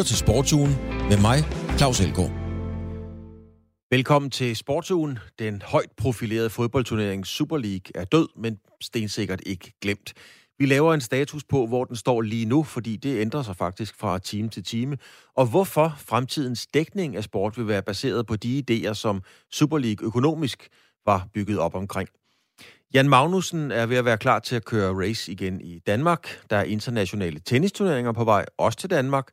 lytter til Sportsugen med mig, Claus Elgaard. Velkommen til Sportsugen. Den højt profilerede fodboldturnering Super League er død, men stensikkert ikke glemt. Vi laver en status på, hvor den står lige nu, fordi det ændrer sig faktisk fra time til time. Og hvorfor fremtidens dækning af sport vil være baseret på de idéer, som Super League økonomisk var bygget op omkring. Jan Magnussen er ved at være klar til at køre race igen i Danmark. Der er internationale tennisturneringer på vej, også til Danmark.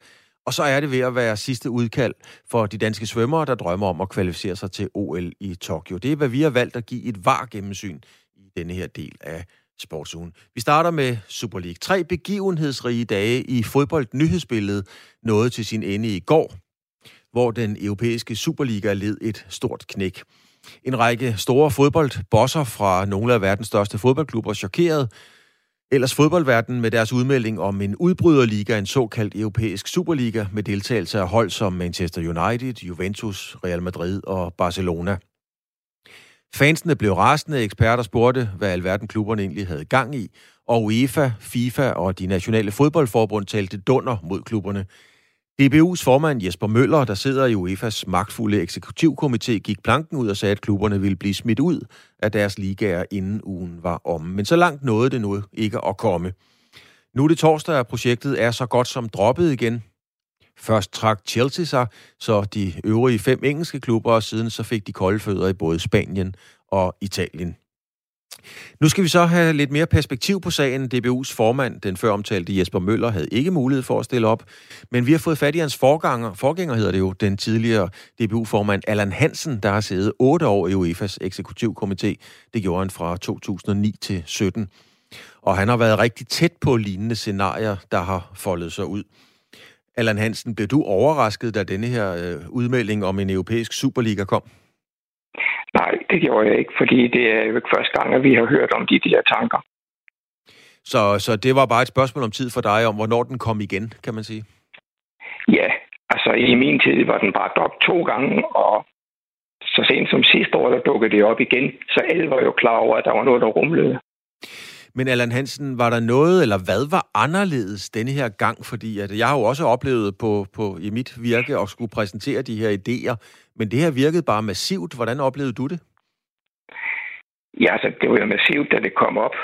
Og så er det ved at være sidste udkald for de danske svømmere, der drømmer om at kvalificere sig til OL i Tokyo. Det er, hvad vi har valgt at give et var gennemsyn i denne her del af sportsugen. Vi starter med Super League. Tre begivenhedsrige dage i fodboldnyhedsbilledet nåede til sin ende i går, hvor den europæiske Superliga led et stort knæk. En række store fodboldbosser fra nogle af verdens største fodboldklubber chokeret ellers fodboldverdenen med deres udmelding om en udbryderliga, en såkaldt europæisk superliga, med deltagelse af hold som Manchester United, Juventus, Real Madrid og Barcelona. Fansene blev rasende, eksperter spurgte, hvad alverden klubberne egentlig havde gang i, og UEFA, FIFA og de nationale fodboldforbund talte dunder mod klubberne. DBU's formand Jesper Møller, der sidder i UEFA's magtfulde eksekutivkomité, gik planken ud og sagde, at klubberne ville blive smidt ud af deres ligaer, inden ugen var om. Men så langt nåede det nu ikke at komme. Nu er det torsdag, at projektet er så godt som droppet igen. Først trak Chelsea sig, så de øvrige fem engelske klubber, og siden så fik de kolde fødder i både Spanien og Italien. Nu skal vi så have lidt mere perspektiv på sagen. DBU's formand, den før omtalte Jesper Møller, havde ikke mulighed for at stille op. Men vi har fået fat i hans forganger, forgænger hedder det jo, den tidligere DBU-formand Allan Hansen, der har siddet otte år i UEFA's eksekutivkomité. Det gjorde han fra 2009 til 17. Og han har været rigtig tæt på lignende scenarier, der har foldet sig ud. Allan Hansen, blev du overrasket, da denne her øh, udmelding om en europæisk Superliga kom? Nej, det gjorde jeg ikke, fordi det er jo ikke første gang, at vi har hørt om de, de her tanker. Så, så det var bare et spørgsmål om tid for dig, om hvornår den kom igen, kan man sige? Ja, altså i min tid var den bare op to gange, og så sent som sidste år, der dukkede det op igen, så alle var jo klar over, at der var noget, der rumlede. Men Allan Hansen, var der noget, eller hvad var anderledes denne her gang? Fordi at jeg har jo også oplevet på, på, i mit virke at skulle præsentere de her idéer, men det her virkede bare massivt. Hvordan oplevede du det? Ja, altså, det var jo massivt, da det kom op.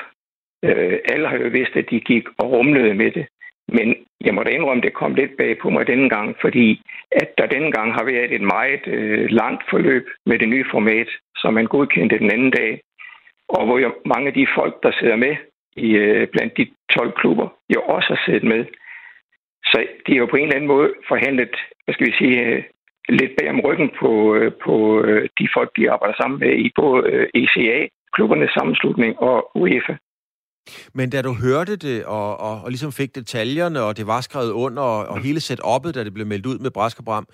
Øh, alle har jo vidst, at de gik og rumlede med det. Men jeg må da indrømme, at det kom lidt bag på mig denne gang, fordi at der denne gang har været et meget øh, langt forløb med det nye format, som man godkendte den anden dag, og hvor jo mange af de folk, der sidder med i, øh, blandt de 12 klubber, jo også har siddet med. Så de er jo på en eller anden måde forhandlet, hvad skal vi sige, øh, lidt bag om ryggen på, øh, på de folk, de arbejder sammen med i både ECA, klubbernes sammenslutning og UEFA. Men da du hørte det, og, og, og ligesom fik detaljerne, og det var skrevet under, og, og hele setup'et, da det blev meldt ud med Brask og Bram,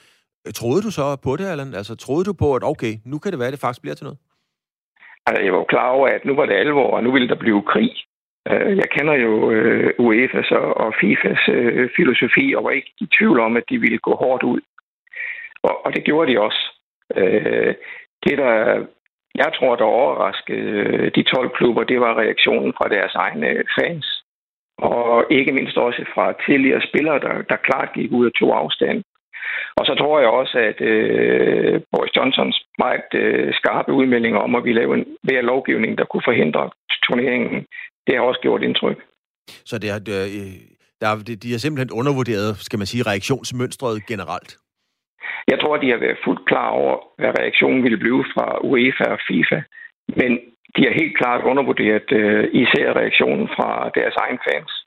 troede du så på det, Allan? Altså, troede du på, at okay, nu kan det være, at det faktisk bliver til noget? Altså, jeg var klar over, at nu var det alvor, og nu ville der blive krig. Øh, jeg kender jo øh, UEFA's og FIFA's øh, filosofi, og var ikke i tvivl om, at de ville gå hårdt ud. Og, og det gjorde de også. Det, der jeg tror, der overraskede de 12 klubber, det var reaktionen fra deres egne fans. Og ikke mindst også fra tidligere spillere, der, der klart gik ud og tog afstand. Og så tror jeg også, at øh, Boris Johnsons meget øh, skarpe udmeldinger om, at vi lavede en mere lovgivning, der kunne forhindre turneringen, det har også gjort indtryk. Så det har, det, der, de har simpelthen undervurderet, skal man sige, reaktionsmønstret generelt? Jeg tror, de har været fuldt klar over, hvad reaktionen ville blive fra UEFA og FIFA. Men de har helt klart undervurderet uh, især reaktionen fra deres egen fans.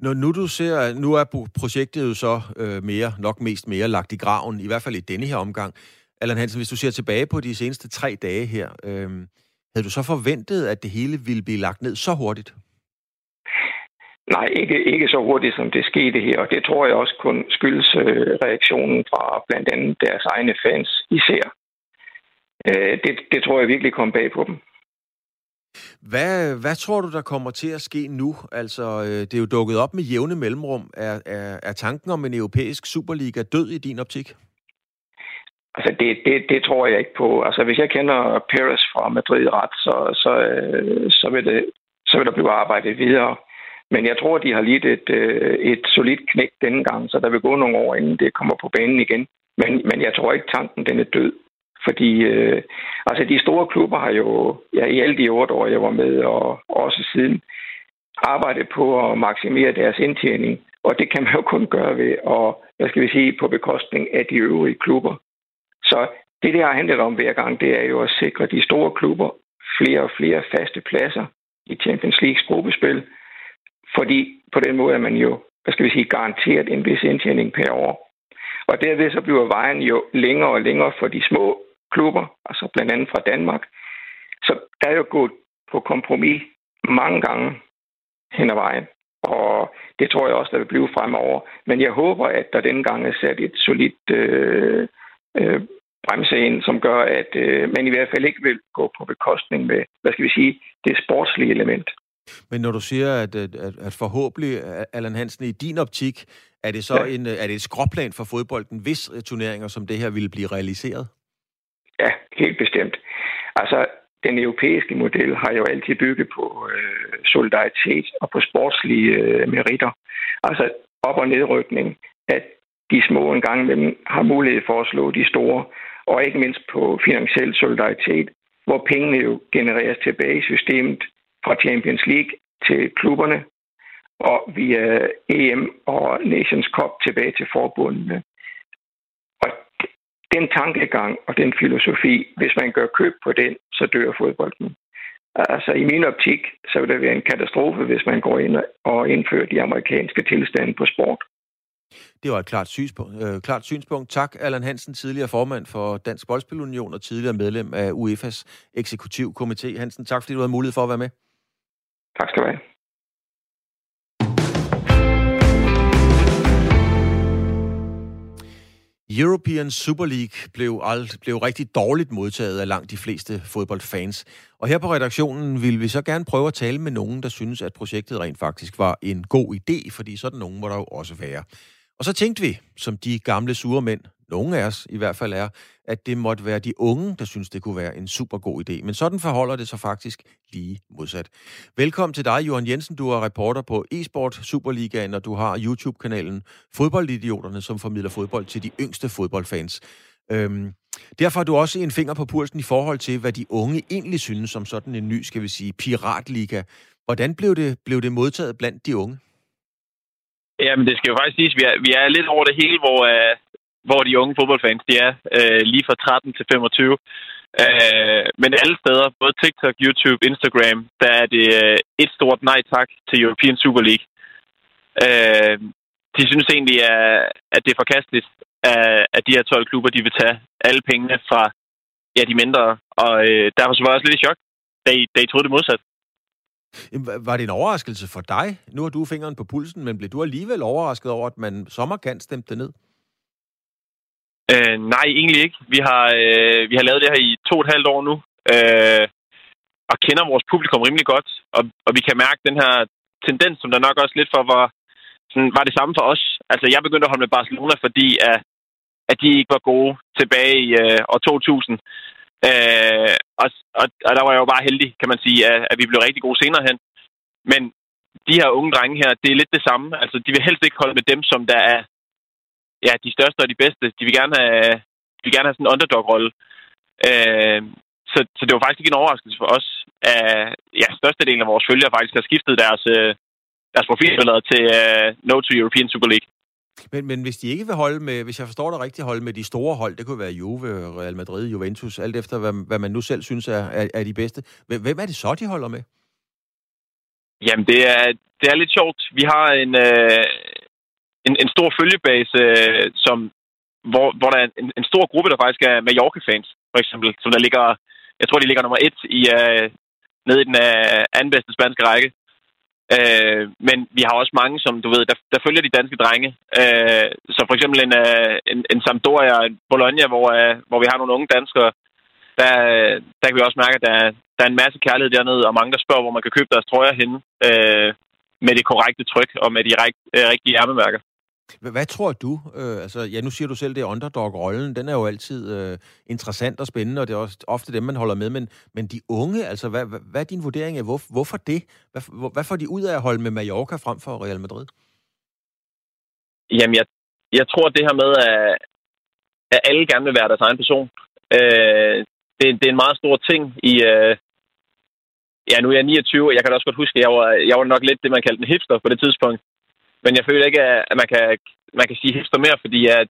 Når nu du ser, nu er projektet jo så øh, mere, nok mest mere lagt i graven, i hvert fald i denne her omgang. Allan Hansen, hvis du ser tilbage på de seneste tre dage her, øh, havde du så forventet, at det hele ville blive lagt ned så hurtigt? Nej, ikke, ikke så hurtigt, som det skete her, og det tror jeg også kun skyldes øh, reaktionen fra blandt andet deres egne fans især. Øh, det, det tror jeg virkelig kom bag på dem. Hvad, hvad tror du, der kommer til at ske nu? Altså, øh, det er jo dukket op med jævne mellemrum. Er, er, er tanken om en europæisk Superliga død i din optik? Altså, det, det, det tror jeg ikke på. Altså, hvis jeg kender Paris fra Madrid ret, så, så, øh, så, vil, det, så vil der blive arbejdet videre Men jeg tror, de har lidt et, øh, et solidt knæk denne gang, så der vil gå nogle år, inden det kommer på banen igen. Men, men jeg tror ikke, tanken den er død. Fordi øh, altså de store klubber har jo, ja, i alle de otte år, jeg var med, og også siden, arbejdet på at maksimere deres indtjening. Og det kan man jo kun gøre ved at, hvad skal vi sige, på bekostning af de øvrige klubber. Så det, det har handlet om hver gang, det er jo at sikre de store klubber flere og flere faste pladser i Champions Leagues gruppespil. Fordi på den måde er man jo, hvad skal vi sige, garanteret en vis indtjening per år. Og derved så bliver vejen jo længere og længere for de små klubber, altså blandt andet fra Danmark. Så der er jo gået på kompromis mange gange hen ad vejen. Og det tror jeg også, der vil blive fremover. Men jeg håber, at der denne gang er sat et solidt øh, øh, bremse ind, som gør, at øh, man i hvert fald ikke vil gå på bekostning med, hvad skal vi sige, det sportslige element. Men når du siger, at, at, at forhåbentlig, Allan Hansen, i din optik, er det så ja. en, er det et skråplan for fodbolden, hvis turneringer som det her ville blive realiseret? Ja, helt bestemt. Altså, den europæiske model har jo altid bygget på øh, solidaritet og på sportslige øh, meritter. Altså op- og nedrykning, at de små en gang imellem har mulighed for at slå de store, og ikke mindst på finansiel solidaritet, hvor pengene jo genereres tilbage i systemet fra Champions League til klubberne, og via EM og Nations Cup tilbage til forbundene den tankegang og den filosofi, hvis man gør køb på den, så dør fodbolden. Altså i min optik, så vil det være en katastrofe, hvis man går ind og indfører de amerikanske tilstande på sport. Det var et klart synspunkt. Øh, klart synspunkt. Tak, Allan Hansen, tidligere formand for Dansk Boldspilunion og tidligere medlem af UEFA's eksekutivkomité. Hansen, tak fordi du havde mulighed for at være med. Tak skal du have. European Super League blev, alt, blev rigtig dårligt modtaget af langt de fleste fodboldfans. Og her på redaktionen vil vi så gerne prøve at tale med nogen, der synes, at projektet rent faktisk var en god idé, fordi sådan nogen må der jo også være. Og så tænkte vi, som de gamle sure mænd, nogle af os i hvert fald er, at det måtte være de unge, der synes, det kunne være en super god idé. Men sådan forholder det sig faktisk lige modsat. Velkommen til dig, Johan Jensen. Du er reporter på eSport Superligaen, og du har YouTube-kanalen Fodboldidioterne, som formidler fodbold til de yngste fodboldfans. Øhm, derfor har du også en finger på pulsen i forhold til, hvad de unge egentlig synes om sådan en ny, skal vi sige, piratliga. Hvordan blev det, blev det modtaget blandt de unge? Jamen, det skal jo faktisk siges, vi er, vi er lidt over det hele, hvor, uh, hvor de unge fodboldfans de er, øh, lige fra 13 til 25. Øh, men alle steder, både TikTok, YouTube, Instagram, der er det øh, et stort nej tak til European Super League. Øh, de synes egentlig, at det er forkasteligt, at de her 12 klubber de vil tage alle pengene fra ja, de mindre. Og øh, derfor var jeg også lidt i chok, da I, da I troede det modsat. Var det en overraskelse for dig? Nu har du fingeren på pulsen, men blev du alligevel overrasket over, at man sommerkant stemte det ned? Øh, nej, egentlig ikke. Vi har, øh, vi har lavet det her i to og et halvt år nu, øh, og kender vores publikum rimelig godt, og, og vi kan mærke den her tendens, som der nok også lidt for var, sådan, var det samme for os. Altså, jeg begyndte at holde med Barcelona, fordi at, at de ikke var gode tilbage i øh, år 2000. Øh, og, og, og der var jeg jo bare heldig, kan man sige, at, at vi blev rigtig gode senere hen. Men de her unge drenge her, det er lidt det samme. Altså, de vil helst ikke holde med dem, som der er ja, de største og de bedste. De vil gerne have, de vil gerne have sådan en underdog-rolle. Øh, så, så det var faktisk ikke en overraskelse for os, at ja, størstedelen af vores følgere faktisk har skiftet deres, øh, deres profilbilleder til uh, No to European Super League. Men, men hvis de ikke vil holde med, hvis jeg forstår det rigtigt, holde med de store hold, det kunne være Juve, Real Madrid, Juventus, alt efter hvad, hvad man nu selv synes er, er, er de bedste. Hvem er det så, de holder med? Jamen, det er, det er lidt sjovt. Vi har en, øh, en, en stor følgebase, øh, som, hvor, hvor der er en, en stor gruppe, der faktisk er Mallorca-fans, for eksempel, som der ligger, jeg tror, de ligger nummer et i, øh, nede i den øh, anden bedste spanske række. Øh, men vi har også mange, som du ved, der, der følger de danske drenge. Øh, så for eksempel en, øh, en, en Sampdoria, en Bologna, hvor, øh, hvor vi har nogle unge danskere, der, der kan vi også mærke, at der, der er en masse kærlighed dernede, og mange, der spørger, hvor man kan købe deres trøjer henne øh, med det korrekte tryk og med de rigt, øh, rigtige ærmemærker. Hvad tror du? Øh, altså, ja, nu siger du selv, det er underdog-rollen. Den er jo altid øh, interessant og spændende, og det er også ofte dem, man holder med. Men, men de unge, altså, hvad, hvad, hvad er din vurdering af, hvor, hvorfor det? Hvad, hvor, hvad får de ud af at holde med Mallorca frem for Real Madrid? Jamen, jeg, jeg tror, det her med, at, at alle gerne vil være deres egen person, øh, det, det er en meget stor ting i... Øh, ja, nu er jeg 29, og jeg kan da også godt huske, at jeg var, jeg var nok lidt det, man kaldte en hipster på det tidspunkt. Men jeg føler ikke, at man kan, man kan sige hipster mere, fordi at,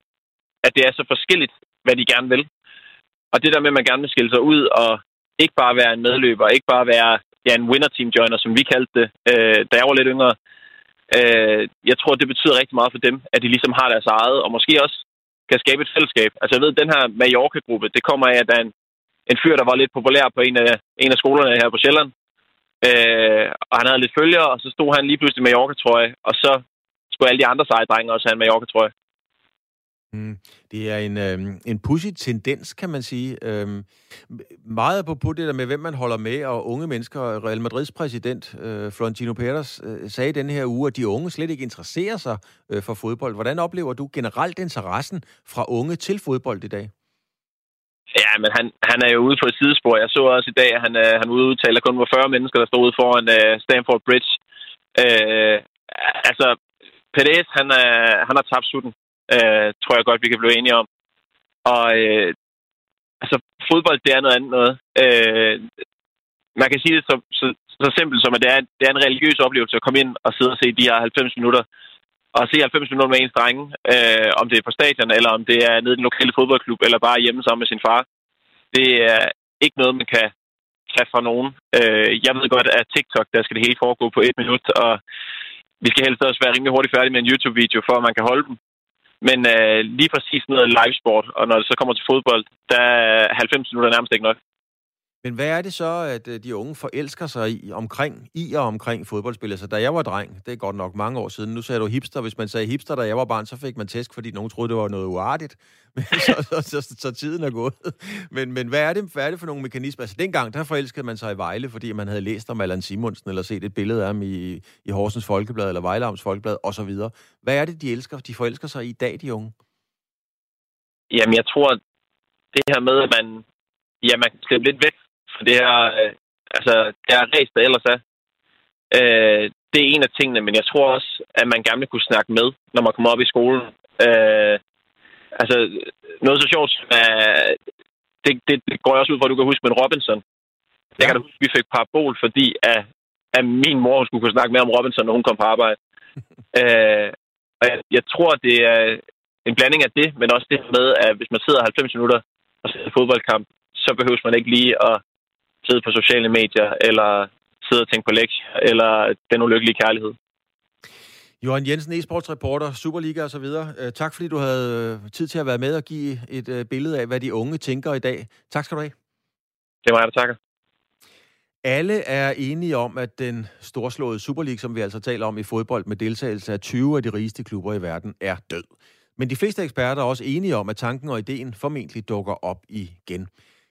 at det er så forskelligt, hvad de gerne vil. Og det der med, at man gerne vil skille sig ud og ikke bare være en medløber, ikke bare være ja, en winner team joiner, som vi kaldte det, øh, da jeg var lidt yngre. Øh, jeg tror, det betyder rigtig meget for dem, at de ligesom har deres eget, og måske også kan skabe et fællesskab. Altså jeg ved, den her Mallorca-gruppe, det kommer af, at der er en, en fyr, der var lidt populær på en af, en af skolerne her på Sjælland. Øh, og han havde lidt følgere, og så stod han lige pludselig med Mallorca-trøje, og så skulle alle de andre seje drenge også have en Mallorca-trøje. Mm. Det er en, øh, en pussy tendens, kan man sige. Øh, meget på det der med, hvem man holder med, og unge mennesker. Real Madrids præsident, øh, Florentino Pérez, øh, sagde denne her uge, at de unge slet ikke interesserer sig øh, for fodbold. Hvordan oplever du generelt interessen fra unge til fodbold i dag? Ja, men han, han er jo ude på et sidespor. Jeg så også i dag, at han, øh, han ude udtale, at kun var 40 mennesker, der stod ude foran øh, Stamford Bridge. Øh, altså, Perez, han, øh, han har tabt sutten øh, tror jeg godt, vi kan blive enige om. Og øh, altså, fodbold, det er noget andet noget. Øh, man kan sige det så, så, så simpelt som, at det er, det er en religiøs oplevelse at komme ind og sidde og se de her 90 minutter. Og se 90 minutter med ens drenge, øh, om det er på stadion, eller om det er nede i den lokale fodboldklub, eller bare hjemme sammen med sin far. Det er ikke noget, man kan tage fra nogen. Øh, jeg ved godt, at TikTok, der skal det hele foregå på et minut, og vi skal helst også være rimelig hurtigt færdige med en YouTube-video, for at man kan holde dem. Men øh, lige præcis noget livesport, og når det så kommer til fodbold, der er 90 minutter nærmest ikke nok. Men hvad er det så, at øh, de unge forelsker sig i, omkring, i og omkring fodboldspillere? Så da jeg var dreng, det er godt nok mange år siden, nu sagde du hipster. Hvis man sagde hipster, da jeg var barn, så fik man tæsk, fordi nogen troede, det var noget uartigt. så, så, så, så, så, tiden er gået. Men, men hvad, er det, hvad er det for nogle mekanismer? Altså, dengang, der forelskede man sig i Vejle, fordi man havde læst om Allan Simonsen, eller set et billede af ham i, i Horsens Folkeblad, eller Vejleams Folkeblad, osv. Hvad er det, de elsker? De forelsker sig i dag, de unge? Jamen, jeg tror, det her med, at man, ja, man kan slippe lidt væk for det her, øh, altså, det her race, der ellers er, øh, det er en af tingene, men jeg tror også, at man gerne vil kunne snakke med, når man kommer op i skolen. Øh, altså, noget så sjovt, uh, det, det, det går jeg også ud fra, at du kan huske med Robinson. Ja. Jeg kan da huske, at vi fik parabol, fordi at, at min mor skulle kunne snakke med om Robinson, når hun kom på arbejde. øh, og jeg, jeg tror, det er en blanding af det, men også det med, at hvis man sidder 90 minutter og ser fodboldkamp, så behøver man ikke lige at sidde på sociale medier, eller sidde og tænke på lektier, eller den ulykkelige kærlighed. Johan Jensen, e-sportsreporter, Superliga og så videre. Øh, tak fordi du havde øh, tid til at være med og give et øh, billede af, hvad de unge tænker i dag. Tak skal du have. Det var jeg, der takker. Alle er enige om, at den storslåede Superliga, som vi altså taler om i fodbold med deltagelse af 20 af de rigeste klubber i verden, er død. Men de fleste eksperter er også enige om, at tanken og ideen formentlig dukker op igen.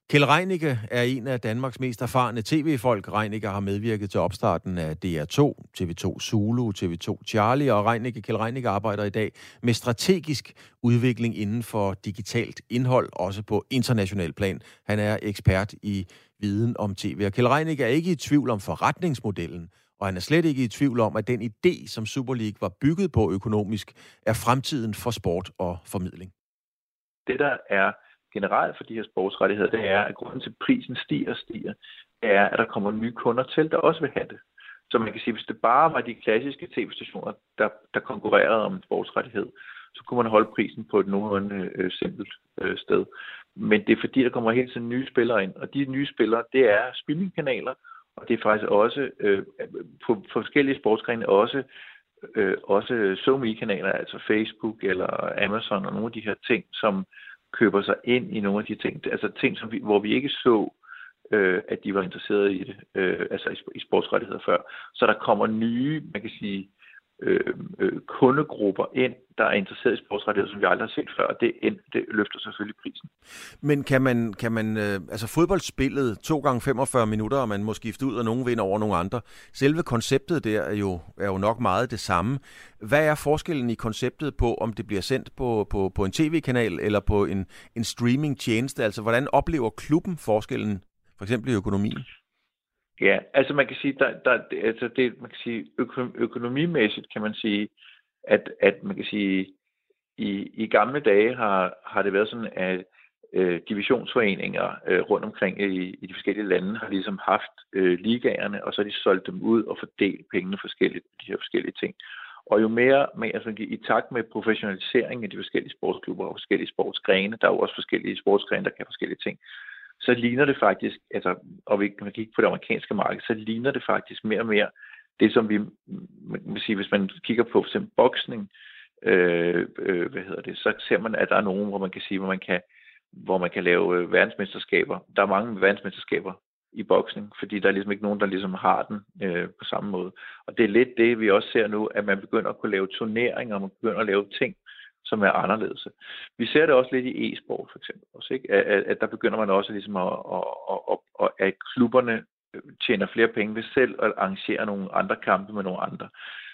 Kjell Reinicke er en af Danmarks mest erfarne tv-folk. Reinicke har medvirket til opstarten af DR2, TV2 Zulu, TV2 Charlie, og Reinicke, Kjell Reinicke arbejder i dag med strategisk udvikling inden for digitalt indhold, også på international plan. Han er ekspert i viden om tv. Og Kjell Reinicke er ikke i tvivl om forretningsmodellen, og han er slet ikke i tvivl om, at den idé, som Super League var bygget på økonomisk, er fremtiden for sport og formidling. Det, der er generelt for de her sportsrettigheder, det er, at grunden til, at prisen stiger og stiger, det er, at der kommer nye kunder til, der også vil have det. Så man kan sige, hvis det bare var de klassiske tv-stationer, der, der konkurrerede om en sportsrettighed, så kunne man holde prisen på et nogenlunde øh, simpelt øh, sted. Men det er fordi, der kommer helt tiden nye spillere ind, og de nye spillere, det er spillingkanaler, og det er faktisk også øh, på forskellige sportsgrene også øh, også SoMe-kanaler, altså Facebook eller Amazon og nogle af de her ting, som køber sig ind i nogle af de ting, altså ting, som vi, hvor vi ikke så, øh, at de var interesserede i det, øh, altså i, i sportsrettigheder før. Så der kommer nye, man kan sige, øh, øh, kundegrupper ind, der er interesseret i sportsrettigheder, som vi aldrig har set før, og det, det løfter selvfølgelig prisen. Men kan man, kan man øh, altså fodboldspillet to gange 45 minutter, og man må skifte ud, og nogen vinder over nogle andre. Selve konceptet der er jo, er jo nok meget det samme. Hvad er forskellen i konceptet på, om det bliver sendt på, på, på en tv-kanal eller på en, en streaming-tjeneste? Altså, hvordan oplever klubben forskellen, for eksempel i økonomien? Ja, altså man kan sige, der, der, altså det, man kan sige økonomimæssigt kan man sige, at, at man kan sige, i, i gamle dage har, har det været sådan, at øh, divisionsforeninger øh, rundt omkring i, i de forskellige lande har ligesom haft øh, ligaerne, og så har de solgt dem ud og fordelt pengene forskelligt, på de her forskellige ting. Og jo mere, med, altså, i takt med professionaliseringen af de forskellige sportsklubber og forskellige sportsgrene, der er jo også forskellige sportsgrene, der kan forskellige ting, så ligner det faktisk, altså, og vi kan kigge på det amerikanske marked, så ligner det faktisk mere og mere det, som vi man vil sige, hvis man kigger på for eksempel boksning, øh, øh, hvad hedder det, så ser man, at der er nogen, hvor man kan sige, hvor man kan, hvor man kan lave øh, verdensmesterskaber. Der er mange verdensmesterskaber i boksning, fordi der er ligesom ikke nogen, der ligesom har den øh, på samme måde. Og det er lidt det, vi også ser nu, at man begynder at kunne lave turneringer, man begynder at lave ting, som er anderledes. Vi ser det også lidt i e-sport for eksempel også, ikke? At, at der begynder man også ligesom at, at, at, at, at klubberne tjener flere penge ved selv at arrangere nogle andre kampe med nogle andre.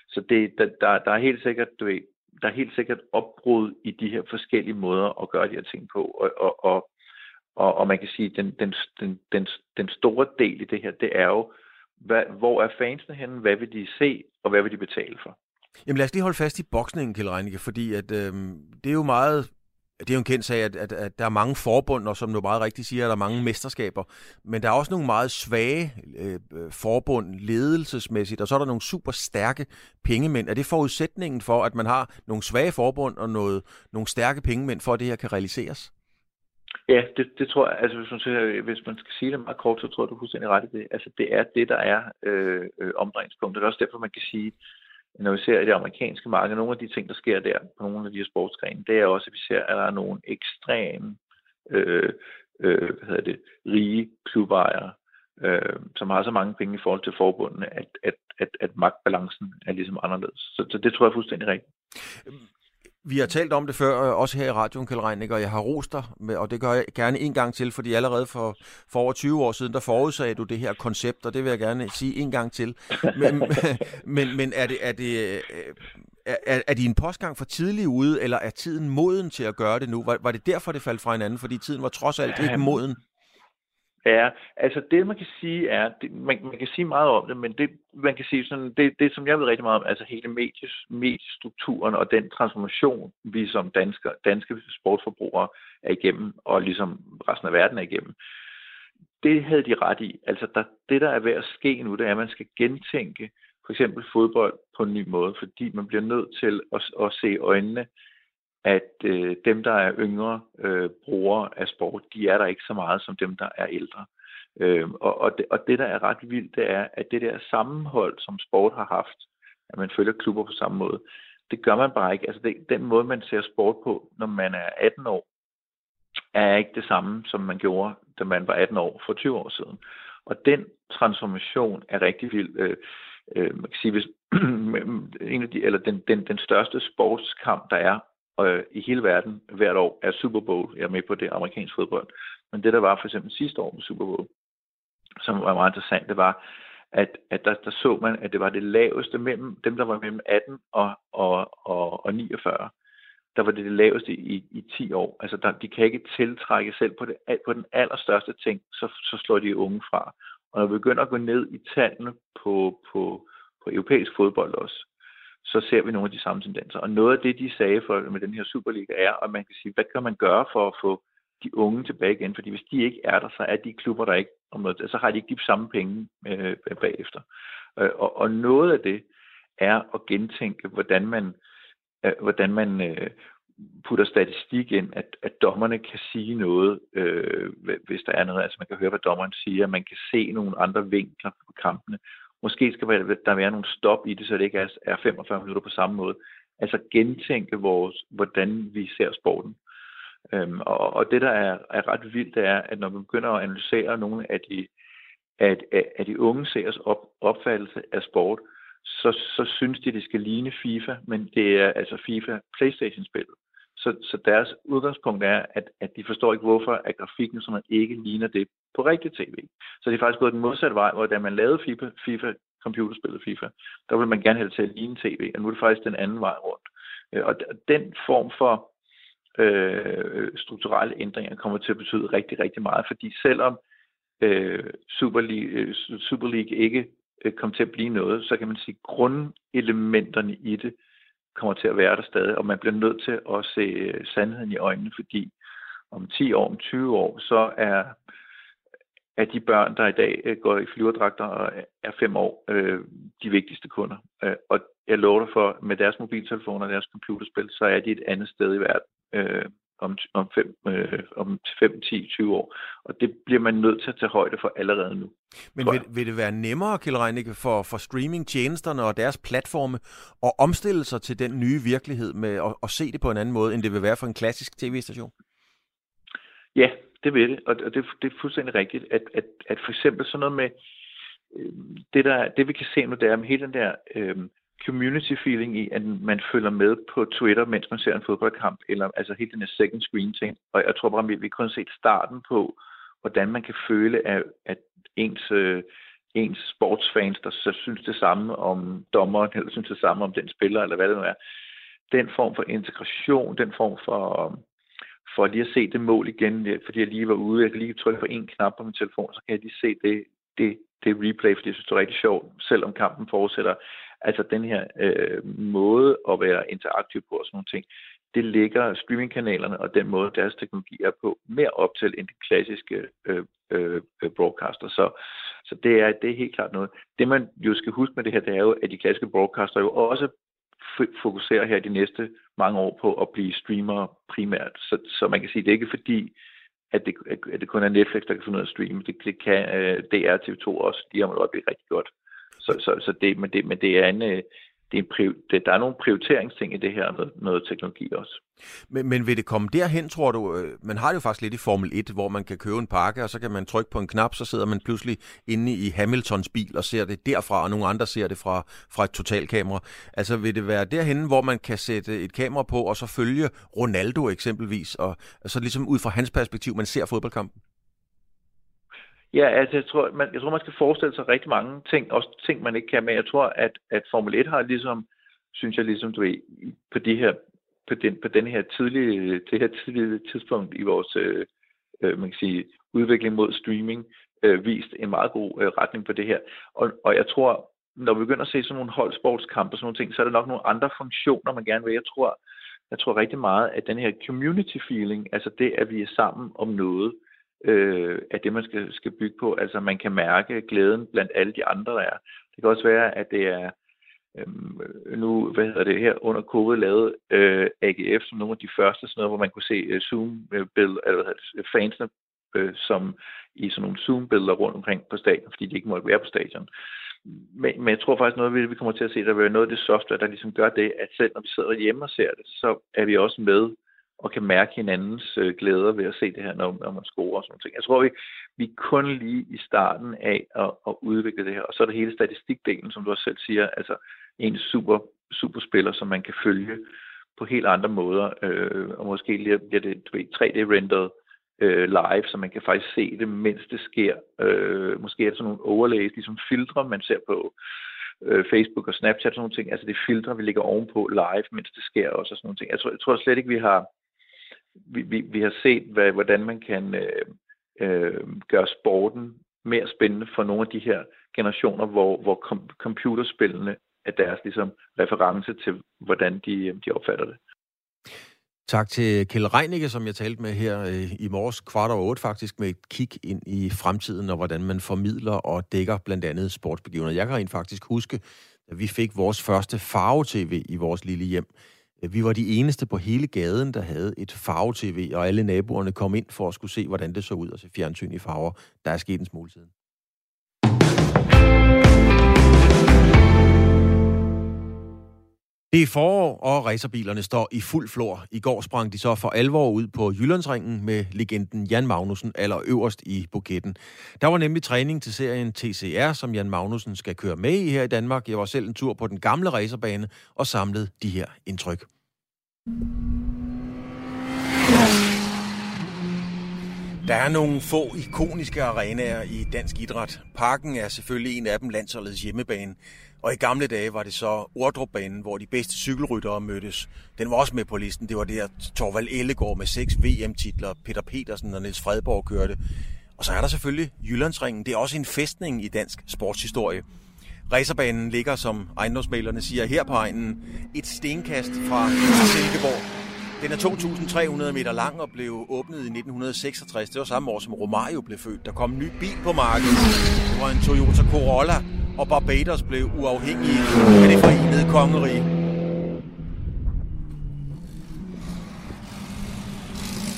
Så det, der, der, der er helt sikkert, du ved, der er helt sikkert opbrud i de her forskellige måder at gøre de her ting på. Og, og, og, og, og man kan sige, den, den, den, den, den store del i det her, det er jo, hvad, hvor er fansene henne, hvad vil de se, og hvad vil de betale for? Jamen lad os lige holde fast i boksningen, Kjell Reinicke, fordi at, øh, det er jo meget det er jo en kendt sag, at, at, at der er mange forbund, og som du meget rigtigt siger, at der er mange mesterskaber. Men der er også nogle meget svage øh, øh forbund ledelsesmæssigt, og så er der nogle super stærke pengemænd. Er det forudsætningen for, at man har nogle svage forbund og noget, nogle stærke pengemænd, for at det her kan realiseres? Ja, det, det tror jeg. Altså, hvis man, siger, hvis man skal sige det meget kort, så tror jeg, du er fuldstændig ret i det. Altså, det er det, der er øh, øh omdrejningspunktet. Det er også derfor, man kan sige, når vi ser i det amerikanske marked, nogle af de ting, der sker der på nogle af de her sportsgrene, det er også, at vi ser, at der er nogle ekstreme, øh, øh, hvad hedder det, rige klubejere, øh, som har så mange penge i forhold til forbundene, at, at, at, at magtbalancen er ligesom anderledes. Så, så det tror jeg er fuldstændig rigtigt. Vi har talt om det før, øh, også her i radioen, Kjell Reinik, og jeg har rost dig, og det gør jeg gerne en gang til, fordi allerede for, for over 20 år siden, der forudsagde du det her koncept, og det vil jeg gerne sige en gang til. Men, men, men er, det, er, det, øh, er, er din postgang for tidlig ude, eller er tiden moden til at gøre det nu? Var, var det derfor, det faldt fra hinanden, fordi tiden var trods alt ikke moden? Ja, altså det man kan sige er, det, man, man kan sige meget om det, men det man kan sige sådan, det, det som jeg ved rigtig meget om, altså hele medies, mediestrukturen og den transformation, vi som danske, danske sportsforbrugere er igennem, og ligesom resten af verden er igennem, det havde de ret i. Altså der, det, der er ved at ske nu, det er, at man skal gentænke for eksempel fodbold på en ny måde, fordi man bliver nødt til at, at se øjnene at øh, dem, der er yngre øh, brugere af sport, de er der ikke så meget som dem, der er ældre. Øh, og, og, det, og det, der er ret vildt, det er, at det der sammenhold, som sport har haft, at man følger klubber på samme måde, det gør man bare ikke. Altså det, den måde, man ser sport på, når man er 18 år, er ikke det samme, som man gjorde, da man var 18 år for 20 år siden. Og den transformation er rigtig vild. Øh, øh, man kan sige, hvis en af de, eller den, den, den største sportskamp, der er øh, i hele verden hvert år er Super Bowl. Jeg er med på det amerikanske fodbold. Men det, der var for eksempel sidste år med Super Bowl, som var meget interessant, det var, at, at der, der så man, at det var det laveste mellem dem, der var mellem 18 og, og, og, og 49. Der var det det laveste i, i 10 år. Altså, der, de kan ikke tiltrække selv på, det, på den allerstørste ting, så, så slår de unge fra. Og når vi begynder at gå ned i tallene på, på, på europæisk fodbold også, så ser vi nogle af de samme tendenser. Og noget af det, de sagde for, med den her Superliga, er, at man kan sige, hvad kan man gøre for at få de unge tilbage igen? Fordi hvis de ikke er der, så er de klubber, der ikke om noget, altså, så har de ikke de samme penge øh, bagefter. Øh, og, og noget af det er at gentænke, hvordan man, øh, hvordan man øh, putter statistik ind, at, at dommerne kan sige noget, øh, hvis der er noget. Altså man kan høre, hvad dommeren siger, man kan se nogle andre vinkler på kampene, Måske skal der være nogle stop i det, så det ikke er 45 minutter på samme måde. Altså gentænke vores, hvordan vi ser sporten. Øhm, og, og det, der er, er ret vildt, det er, at når vi begynder at analysere nogle af de, at, at de unge seers op, opfattelse af sport, så, så synes de, det skal ligne FIFA, men det er altså FIFA Playstation-spillet. Så, så deres udgangspunkt er, at, at de forstår ikke, hvorfor at grafikken som man ikke ligner det på rigtig tv. Så det er faktisk gået den modsatte vej, hvor da man lavede FIFA, FIFA computerspillet FIFA, der ville man gerne have det til at ligne tv, og nu er det faktisk den anden vej rundt. Øh, og den form for øh, strukturelle ændringer kommer til at betyde rigtig, rigtig meget, fordi selvom øh, Super, League, øh, Super League ikke øh, kommer til at blive noget, så kan man sige, at grundelementerne i det kommer til at være der stadig, og man bliver nødt til at se øh, sandheden i øjnene, fordi om 10 år, om 20 år, så er, er de børn, der i dag øh, går i flyverdragter og er 5 år, øh, de vigtigste kunder. Øh, og jeg lover dig for, med deres mobiltelefoner og deres computerspil, så er de et andet sted i verden. Øh, om, om, fem, øh, om 5, 10, 20 år. Og det bliver man nødt til at tage højde for allerede nu. Men vil, vil det være nemmere, Kjell Reinicke, for, for streamingtjenesterne og deres platforme at omstille sig til den nye virkelighed med at, at se det på en anden måde, end det vil være for en klassisk tv-station? Ja, det vil det, og det, det er fuldstændig rigtigt, at, at, at for eksempel sådan noget med, øh, det, der, det vi kan se nu, det er med hele den der øh, community feeling i, at man følger med på Twitter, mens man ser en fodboldkamp, eller altså hele den her second screen ting. Og jeg tror bare, at vi kun set starten på, hvordan man kan føle, at, at ens, øh, ens sportsfans, der så synes det samme om dommeren, eller synes det samme om den spiller, eller hvad det nu er, den form for integration, den form for, for lige at se det mål igen, fordi jeg lige var ude, jeg kan lige trykke på en knap på min telefon, så kan jeg lige se det, det, det replay, fordi jeg synes, det er rigtig sjovt, selvom kampen fortsætter. Altså den her øh, måde at være interaktiv på og sådan nogle ting, det ligger streamingkanalerne og den måde, deres teknologi er på, mere op til end de klassiske øh, øh, øh broadcaster. Så, så det, er, det er helt klart noget. Det man jo skal huske med det her, det er jo, at de klassiske broadcaster jo også fokuserer her de næste mange år på at blive streamer primært. Så, så man kan sige, det er ikke fordi, at det, at det kun er Netflix, der kan finde ud af at streame. Det, det kan øh, uh, DR TV2 også. De har man blive rigtig godt. Så, så, så det, men, det, men det er en, øh, det er en, det, der er nogle prioriteringsting i det her, noget, noget teknologi også. Men, men vil det komme derhen, tror du? Øh, man har det jo faktisk lidt i Formel 1, hvor man kan købe en pakke, og så kan man trykke på en knap, så sidder man pludselig inde i Hamiltons bil og ser det derfra, og nogle andre ser det fra, fra et totalkamera. Altså vil det være derhen, hvor man kan sætte et kamera på, og så følge Ronaldo eksempelvis, og så ligesom ud fra hans perspektiv, man ser fodboldkampen? Ja, altså jeg tror, man, jeg tror, man skal forestille sig rigtig mange ting, også ting, man ikke kan, men jeg tror, at, at Formel 1 har ligesom, synes jeg ligesom, du ved, på de her på den, på den her tidlige, det her tidlige tidspunkt i vores øh, øh, man kan sige, udvikling mod streaming, øh, vist en meget god øh, retning på det her. Og, og jeg tror, når vi begynder at se sådan nogle holdsportskampe og sådan nogle ting, så er der nok nogle andre funktioner, man gerne vil. Jeg tror, jeg tror rigtig meget, at den her community feeling, altså det, at vi er sammen om noget, øh, øh, er det, man skal, skal bygge på. Altså man kan mærke glæden blandt alle de andre, der er. Det kan også være, at det er Øhm, nu, hvad hedder det her, under covid lavet øh, AGF som nogle af de første, sådan noget, hvor man kunne se øh, Zoom-billeder, øh, eller hvad det, fansene, øh, som i sådan nogle Zoom-billeder rundt omkring på stadion, fordi de ikke måtte være på stadion. Men, men jeg tror faktisk noget, vi kommer til at se, der vil være noget af det software, der ligesom gør det, at selv når vi sidder hjemme og ser det, så er vi også med og kan mærke hinandens øh, glæder ved at se det her, når, når man scorer og sådan ting. Jeg tror, vi, vi er kun lige i starten af at, at udvikle det her. Og så er der hele statistikdelen, som du også selv siger, altså en super, superspiller, som man kan følge på helt andre måder. Øh, og måske lige bliver det 3D-renderet øh, live, så man kan faktisk se det, mens det sker. Øh, måske er det sådan nogle overlays, ligesom filtre, man ser på øh, Facebook og Snapchat og sådan nogle ting. Altså det filtre, vi ligger ovenpå live, mens det sker også og sådan nogle ting. Jeg tror, jeg tror slet ikke, vi har vi, vi, vi har set, hvad, hvordan man kan øh, øh, gøre sporten mere spændende for nogle af de her generationer, hvor, hvor kom, computerspillene er deres ligesom, reference til, hvordan de, øh, de opfatter det. Tak til Kjell Reinicke, som jeg talte med her øh, i morges kvart over otte faktisk, med et kig ind i fremtiden og hvordan man formidler og dækker blandt andet sportsbegivenheder. Jeg kan rent faktisk huske, at vi fik vores første farve-tv i vores lille hjem. Vi var de eneste på hele gaden, der havde et farve-tv, og alle naboerne kom ind for at skulle se, hvordan det så ud og se fjernsyn i farver. Der er sket en smule siden. Det er forår, og racerbilerne står i fuld flor. I går sprang de så for alvor ud på Jyllandsringen med legenden Jan Magnussen allerøverst i buketten. Der var nemlig træning til serien TCR, som Jan Magnussen skal køre med i her i Danmark. Jeg var selv en tur på den gamle racerbane og samlede de her indtryk. Der er nogle få ikoniske arenaer i dansk idræt. Parken er selvfølgelig en af dem landsholdets hjemmebane. Og i gamle dage var det så Ordrupbanen, hvor de bedste cykelryttere mødtes. Den var også med på listen. Det var der Torvald Ellegaard med seks VM-titler, Peter Petersen og Niels Fredborg kørte. Og så er der selvfølgelig Jyllandsringen. Det er også en festning i dansk sportshistorie. Racerbanen ligger, som ejendomsmalerne siger, her på egnen. Et stenkast fra Silkeborg. Den er 2.300 meter lang og blev åbnet i 1966. Det var samme år, som Romario blev født. Der kom en ny bil på markedet. Det var en Toyota Corolla, og Barbados blev uafhængig af det forenede kongerige.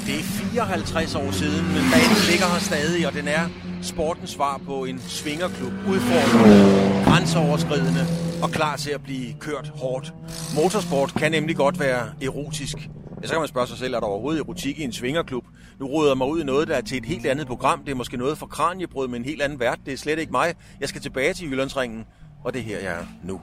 Det er 54 år siden, men banen ligger her stadig, og den er sportens svar på en svingerklub, udfordrende, grænseoverskridende og klar til at blive kørt hårdt. Motorsport kan nemlig godt være erotisk. Ja, så kan man spørge sig selv, er der overhovedet erotik i en svingerklub? Nu råder jeg mig ud i noget, der er til et helt andet program. Det er måske noget for kranjebrød med en helt anden vært. Det er slet ikke mig. Jeg skal tilbage til Jyllandsringen, og det er her, jeg er nu.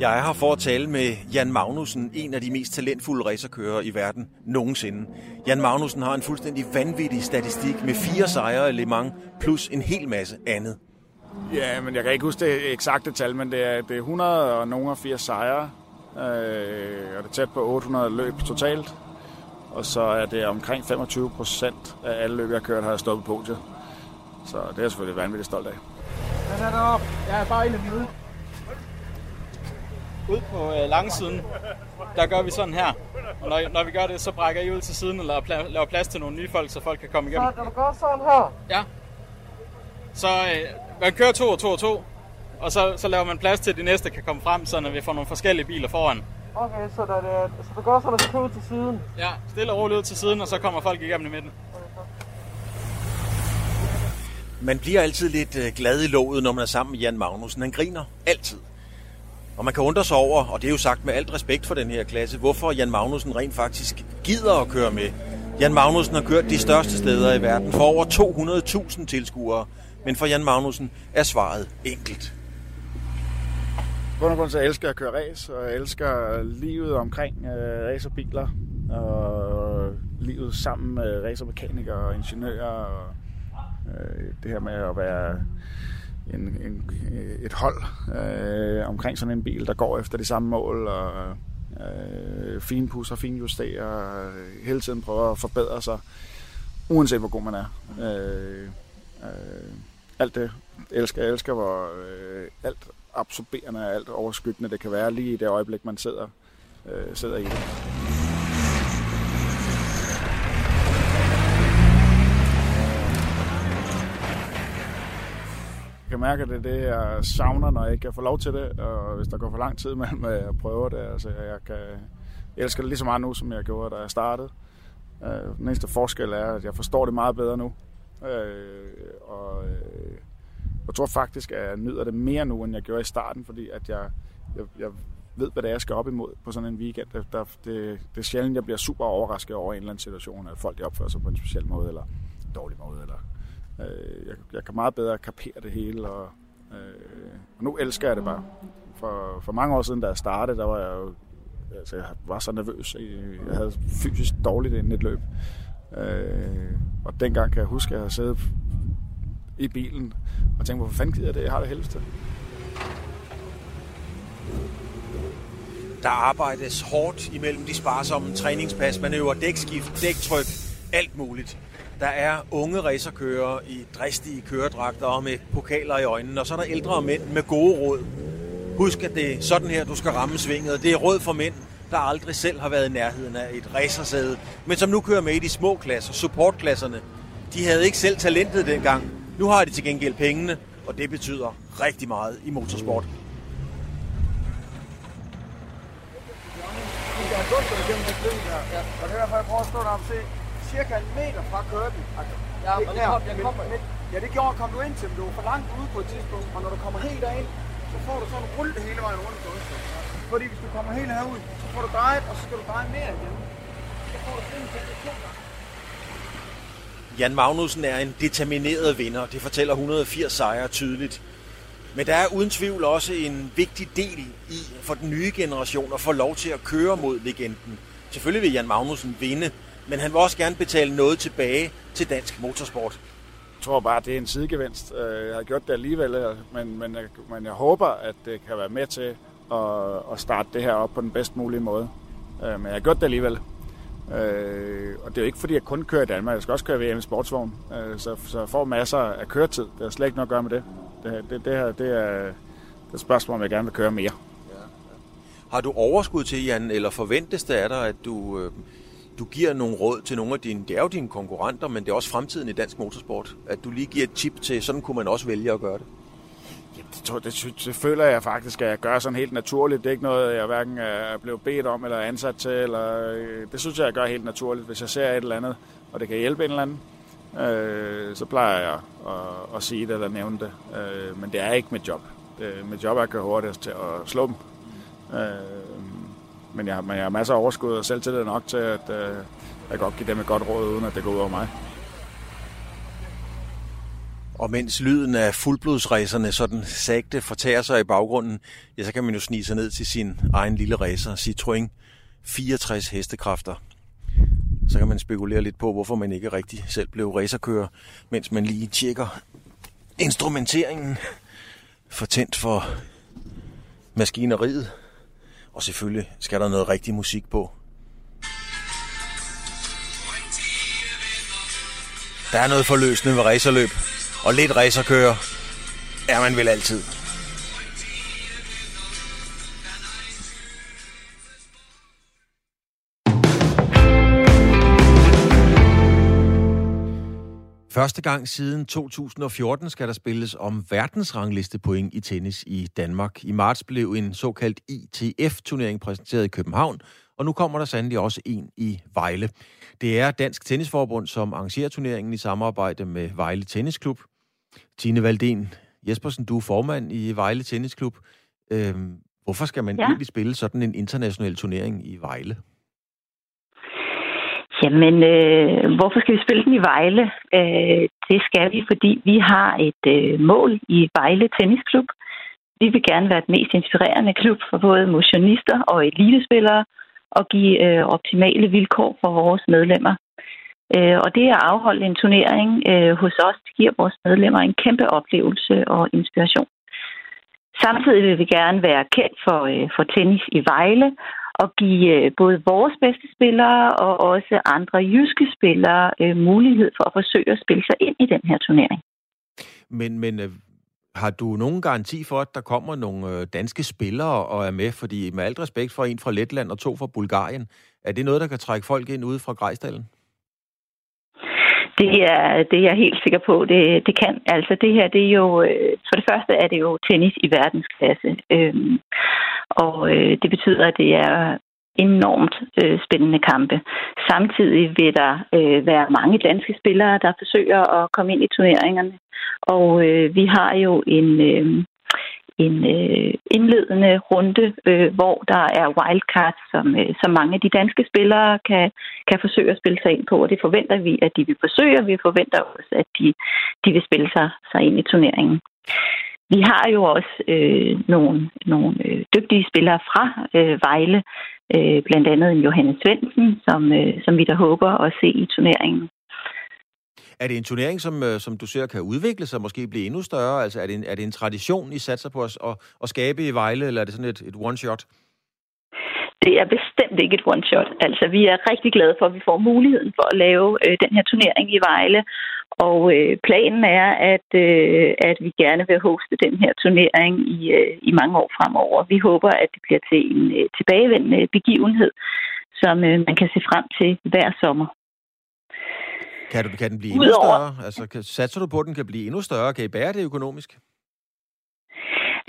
Jeg er her for at tale med Jan Magnussen, en af de mest talentfulde racerkørere i verden nogensinde. Jan Magnussen har en fuldstændig vanvittig statistik med fire sejre i Le Mans, plus en hel masse andet. Ja, men jeg kan ikke huske det eksakte tal, men det er, det er 100 og nogle af 80 sejre, øh, og det er tæt på 800 løb totalt. Og så er det omkring 25 procent af alle løb, jeg har kørt, har jeg stået på podiet. Så det er jeg selvfølgelig vanvittigt stolt af. Den er deroppe. Jeg er bare inde i Ud på øh, langsiden, der gør vi sådan her. Og når, når vi gør det, så brækker I ud til siden og laver, pla- laver plads til nogle nye folk, så folk kan komme igennem. Så du gør sådan her. Ja. Så øh, man kører to og to og to, og så, så laver man plads til, at de næste kan komme frem, så når vi får nogle forskellige biler foran. Okay, så, der, det, så du gør sådan, at du kører ud til siden. Ja, stille og roligt ud til siden, og så kommer folk igennem i midten. Man bliver altid lidt øh, glad i låget, når man er sammen med Jan Magnussen. Han griner altid. Og man kan undre sig over, og det er jo sagt med alt respekt for den her klasse, hvorfor Jan Magnussen rent faktisk gider at køre med. Jan Magnussen har kørt de største steder i verden for over 200.000 tilskuere. Men for Jan Magnussen er svaret enkelt. Grund og grund så elsker jeg at køre race, og jeg elsker livet omkring øh, racerbiler, og livet sammen med racermekanikere og ingeniører, og øh, det her med at være en, en, et hold øh, omkring sådan en bil, der går efter det samme mål, og øh, finpusser, finjusterer, øh, hele tiden prøver at forbedre sig, uanset hvor god man er. Øh, øh, alt det elsker jeg. elsker, hvor øh, alt absorberende og alt overskyggende det kan være lige i det øjeblik, man sidder, øh, sidder i det. Kan mærke, at det er det, jeg savner, når jeg ikke kan få lov til det, og hvis der går for lang tid mellem, at jeg prøver det. Altså, jeg, kan, jeg elsker det lige så meget nu, som jeg gjorde, da jeg startede. Øh, den eneste forskel er, at jeg forstår det meget bedre nu. Øh, og øh, jeg tror faktisk, at jeg nyder det mere nu, end jeg gjorde i starten, fordi at jeg, jeg, jeg ved, hvad det er, jeg skal op imod på sådan en weekend. Der, der, det, det er sjældent, jeg bliver super overrasket over en eller anden situation, at folk de opfører sig på en speciel måde, eller en dårlig måde, eller øh, jeg, jeg kan meget bedre kapere det hele, og, øh, og nu elsker jeg det bare. For, for mange år siden, da jeg startede, der var jeg jo, altså jeg var så nervøs, jeg havde fysisk dårligt inden et løb. Øh, og dengang kan jeg huske, at jeg havde siddet i bilen og tænkte, hvorfor fanden gider det? Jeg har det helst til. Der arbejdes hårdt imellem de sparsomme træningspas. Man øver dækskift, dæktryk, alt muligt. Der er unge racerkørere i dristige køredragter og med pokaler i øjnene, og så er der ældre mænd med gode råd. Husk, at det er sådan her, du skal ramme svinget. Det er råd for mænd, der aldrig selv har været i nærheden af et racersæde, men som nu kører med i de små klasser, supportklasserne. De havde ikke selv talentet dengang. Nu har de til gengæld pengene, og det betyder rigtig meget i motorsport. Vi det der. Ja. Og det er derfor, jeg prøver at stå deroppe og se cirka en meter fra køben. Altså, Ja, ikke og her, jeg men, kommer- men Ja, det gjorde, kom du ind til, men du var for langt ude på et tidspunkt, og når du kommer helt derind, så får du sådan det hele vejen rundt onsdag. Fordi hvis du kommer helt herud, så får du drejet, og så skal du dreje mere igen. Så får du sådan til to gange. Jan Magnussen er en determineret vinder. Det fortæller 180 sejre tydeligt. Men der er uden tvivl også en vigtig del i for den nye generation at få lov til at køre mod legenden. Selvfølgelig vil Jan Magnussen vinde, men han vil også gerne betale noget tilbage til dansk motorsport. Jeg tror bare, det er en sidegevinst. Øh, Jeg har gjort det alligevel, øh, men, men, jeg, men jeg håber, at det kan være med til at, at starte det her op på den bedst mulige måde. Øh, Men jeg har gjort det alligevel. Øh, og det er jo ikke, fordi jeg kun kører i Danmark. Jeg skal også køre VM i sportsvogn, øh, så, så jeg får masser af køretid. Det har slet ikke noget at gøre med det. Det, her- det, det her det er, det er et spørgsmål, om jeg gerne vil køre mere. Har du overskud til, Jan, eller forventes det af dig, at du, øh, du giver nogle råd til nogle af dine, det er jo dine konkurrenter, men det er også fremtiden i dansk motorsport, at du lige giver et tip til, sådan kunne man også vælge at gøre det? Det, tror- det, det føler jeg faktisk, at jeg gør sådan helt naturligt. Det er ikke noget, jeg hverken øh, er blevet bedt om eller ansat til. Eller, øh, det synes jeg, jeg gør helt naturligt. Hvis jeg ser et eller andet, og det kan hjælpe en eller anden, øh, så plejer jeg at, at sige det eller nævne det. Øh, men det er ikke mit job. Det, mit job er at køre hurtigst til at slå dem. Øh, men, jeg, men jeg har masser af overskud og selvtillid nok til, at øh, jeg godt give dem et godt råd, uden at det går ud over mig. Og mens lyden af fuldblodsræserne sådan sagte fortærer sig i baggrunden, ja, så kan man jo snige sig ned til sin egen lille racer, Citroën 64 hestekræfter. Så kan man spekulere lidt på, hvorfor man ikke rigtig selv blev racerkører, mens man lige tjekker instrumenteringen, for tændt for maskineriet, og selvfølgelig skal der noget rigtig musik på. Der er noget forløsende ved racerløb, og lidt racerkører er man vel altid. Første gang siden 2014 skal der spilles om verdensranglistepoint i tennis i Danmark. I marts blev en såkaldt ITF-turnering præsenteret i København, og nu kommer der sandelig også en i Vejle. Det er Dansk Tennisforbund, som arrangerer turneringen i samarbejde med Vejle Tennisklub. Tine Valdén Jespersen, du er formand i Vejle Tennisklub. Øhm, hvorfor skal man. Ja. egentlig spille sådan en international turnering i Vejle? Jamen, øh, hvorfor skal vi spille den i Vejle? Øh, det skal vi, fordi vi har et øh, mål i Vejle Tennisklub. Vi vil gerne være den mest inspirerende klub for både motionister og elitespillere og give øh, optimale vilkår for vores medlemmer. Øh, og det at afholde en turnering øh, hos os det giver vores medlemmer en kæmpe oplevelse og inspiration. Samtidig vil vi gerne være kendt for, øh, for tennis i Vejle, og give øh, både vores bedste spillere og også andre jyske spillere øh, mulighed for at forsøge at spille sig ind i den her turnering. Men, men øh, har du nogen garanti for, at der kommer nogle øh, danske spillere og er med? Fordi med alt respekt for en fra Letland og to fra Bulgarien, er det noget, der kan trække folk ind ude fra Grejsdalen? Det er, det er jeg helt sikker på, det, det kan. Altså det her, det er jo, for det første er det jo tennis i verdensklasse. Øhm, og øh, det betyder, at det er enormt øh, spændende kampe. Samtidig vil der øh, være mange danske spillere, der forsøger at komme ind i turneringerne. Og øh, vi har jo en, øh, en øh, indledende runde, øh, hvor der er wildcards, som, øh, som mange af de danske spillere kan, kan forsøge at spille sig ind på, og det forventer vi, at de vil forsøge, og vi forventer også, at de, de vil spille sig, sig ind i turneringen. Vi har jo også øh, nogle, nogle øh, dygtige spillere fra øh, Vejle, øh, blandt andet en Johannes Svendsen, som, øh, som vi da håber at se i turneringen. Er det en turnering, som, øh, som du ser kan udvikle sig, måske blive endnu større? Altså er det en, er det en tradition, I satser på at, at, at skabe i Vejle, eller er det sådan et, et one-shot? Det er bestemt ikke et one-shot. Altså, vi er rigtig glade for, at vi får muligheden for at lave øh, den her turnering i Vejle. Og øh, planen er, at, øh, at vi gerne vil hoste den her turnering i, øh, i mange år fremover. Vi håber, at det bliver til en øh, tilbagevendende begivenhed, som øh, man kan se frem til hver sommer. Kan, du, kan den blive endnu Udover- større? Altså, kan, satser du på, at den kan blive endnu større? Kan I bære det økonomisk?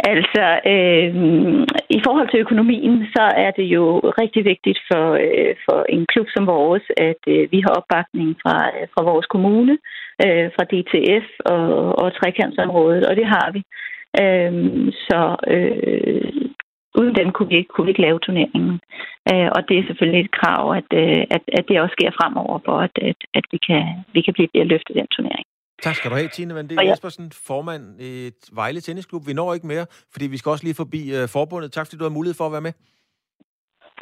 Altså, øh, i forhold til økonomien, så er det jo rigtig vigtigt for, øh, for en klub som vores, at øh, vi har opbakning fra, øh, fra vores kommune, øh, fra DTF og, og trekantsområdet, og det har vi. Øh, så øh, uden dem kunne vi ikke, kunne vi ikke lave turneringen. Øh, og det er selvfølgelig et krav, at, øh, at, at det også sker fremover, for at, at, at vi, kan, vi kan blive løftet den turnering. Tak skal du have, Tine Vandel ja. Jespersen, formand i Vejle Tennisklub. Vi når ikke mere, fordi vi skal også lige forbi uh, forbundet. Tak fordi du har mulighed for at være med.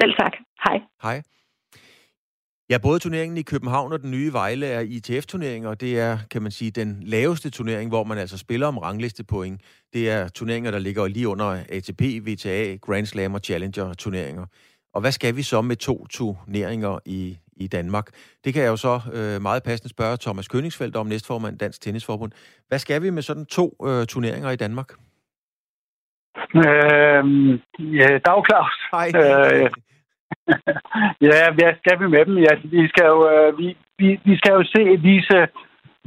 Selv tak. Hej. Hej. Ja, både turneringen i København og den nye Vejle er ITF-turneringer, og det er, kan man sige, den laveste turnering, hvor man altså spiller om ranglistepoint. Det er turneringer, der ligger lige under ATP, WTA, Grand Slam og Challenger-turneringer. Og hvad skal vi så med to turneringer i, i Danmark? Det kan jeg jo så øh, meget passende spørge Thomas Königsfeldt om, næstformand Dansk Tennisforbund. Hvad skal vi med sådan to øh, turneringer i Danmark? Øh, ja, dag Claus. Hej. Øh, ja, hvad skal vi med dem? Ja, vi skal jo, øh, vi, vi, vi skal jo se, vise,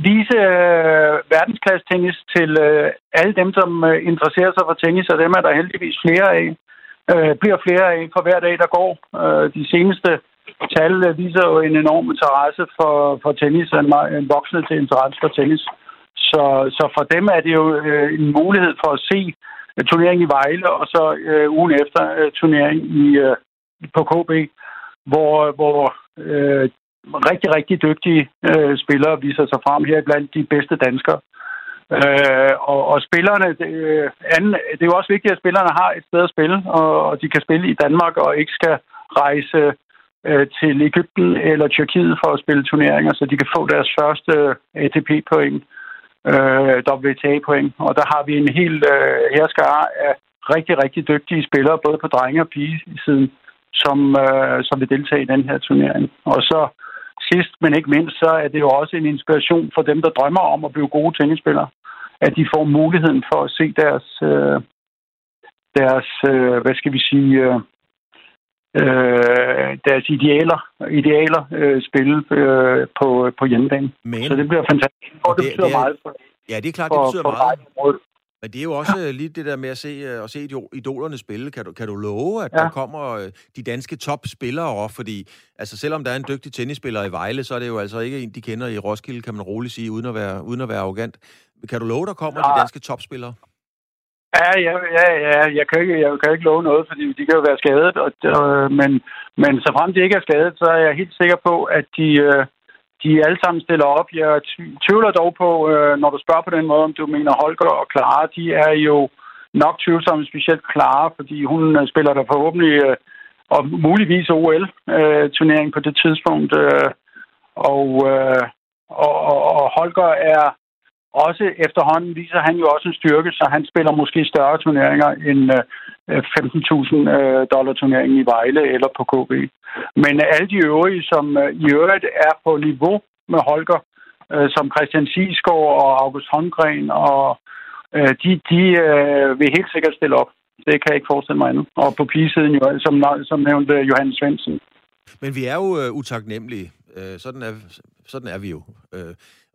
vise øh, verdensklasse tennis til øh, alle dem, som øh, interesserer sig for tennis, og dem er der heldigvis flere af. Øh, bliver flere af for hver dag, der går. Øh, de seneste tal øh, viser jo en enorm interesse for, for tennis, en, en voksende til interesse for tennis. Så, så for dem er det jo øh, en mulighed for at se øh, turneringen i Vejle, og så øh, ugen efter øh, turneringen i, øh, på KB, hvor, hvor øh, rigtig, rigtig dygtige øh, spillere viser sig frem her blandt de bedste danskere. Øh, og, og spillerne, det, øh, anden, det er jo også vigtigt, at spillerne har et sted at spille, og, og de kan spille i Danmark og ikke skal rejse øh, til Ægypten eller Tyrkiet for at spille turneringer, så de kan få deres første ATP-point, øh, øh WTA-point. Og der har vi en hel øh, herskare af rigtig, rigtig dygtige spillere, både på drenge- og pige-siden, som, øh, som vil deltage i den her turnering. Og så sidst, men ikke mindst, så er det jo også en inspiration for dem, der drømmer om at blive gode tennisspillere, at de får muligheden for at se deres, øh, deres øh, hvad skal vi sige, øh, øh, deres idealer, idealer øh, spille øh, på, på hjemmebane. Men, så det bliver fantastisk, og det, det betyder det er, meget for Ja, det er klart, det betyder for, meget. Men det er jo også ja. lige det der med at se, øh, at se idolerne spille. Kan du, kan du love, at ja. der kommer øh, de danske topspillere op? Fordi altså, selvom der er en dygtig tennisspiller i Vejle, så er det jo altså ikke en, de kender i Roskilde, kan man roligt sige, uden at være, uden at være arrogant. Kan du love, der kommer ja. de danske topspillere? Ja, ja, ja, ja. Jeg, kan ikke, jeg kan ikke love noget, fordi de kan jo være skadet. Og, øh, men, men så frem de ikke er skadet, så er jeg helt sikker på, at de, øh, de alle sammen stiller op. Jeg tvivler dog på, øh, når du spørger på den måde, om du mener Holger og Clara, de er jo nok tvivlsomme, specielt Clara, fordi hun øh, spiller der forhåbentlig øh, og muligvis OL-turnering øh, på det tidspunkt. Øh, og, øh, og, og, og Holger er også efterhånden viser han jo også en styrke, så han spiller måske større turneringer end øh, øh, 15.000 øh, dollar turneringen i Vejle eller på KB. Men alle de øvrige, som i øvrigt er på niveau med Holger, som Christian Sisgaard og August Holmgren, og de, de vil helt sikkert stille op. Det kan jeg ikke forestille mig endnu. Og på pigesiden jo, som, som nævnte Johannes Svendsen. Men vi er jo øh, utaknemmelige. Øh, sådan, er, sådan er vi jo. Øh,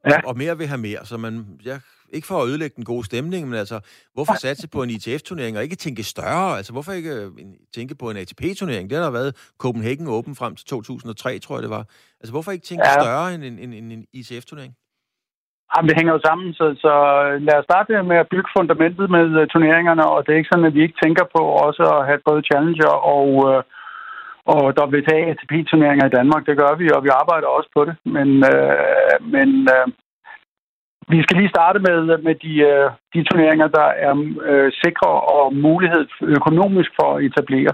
Ja. Og mere vil have mere, så man, ja, ikke for at ødelægge den gode stemning, men altså, hvorfor satse på en ITF-turnering og ikke tænke større? Altså, hvorfor ikke øh, tænke på en ATP-turnering? Det har der været Copenhagen Open frem til 2003, tror jeg det var. Altså, hvorfor ikke tænke ja. større end en, en, en, en ITF-turnering? Jamen, det hænger jo sammen, så, så lad os starte med at bygge fundamentet med uh, turneringerne, og det er ikke sådan, at vi ikke tænker på også at have både Challenger og, uh, og WTA ATP-turneringer i Danmark. Det gør vi, og vi arbejder også på det. Men, øh, men øh, vi skal lige starte med, med de, øh, de turneringer, der er øh, sikre og mulighed økonomisk for at etablere.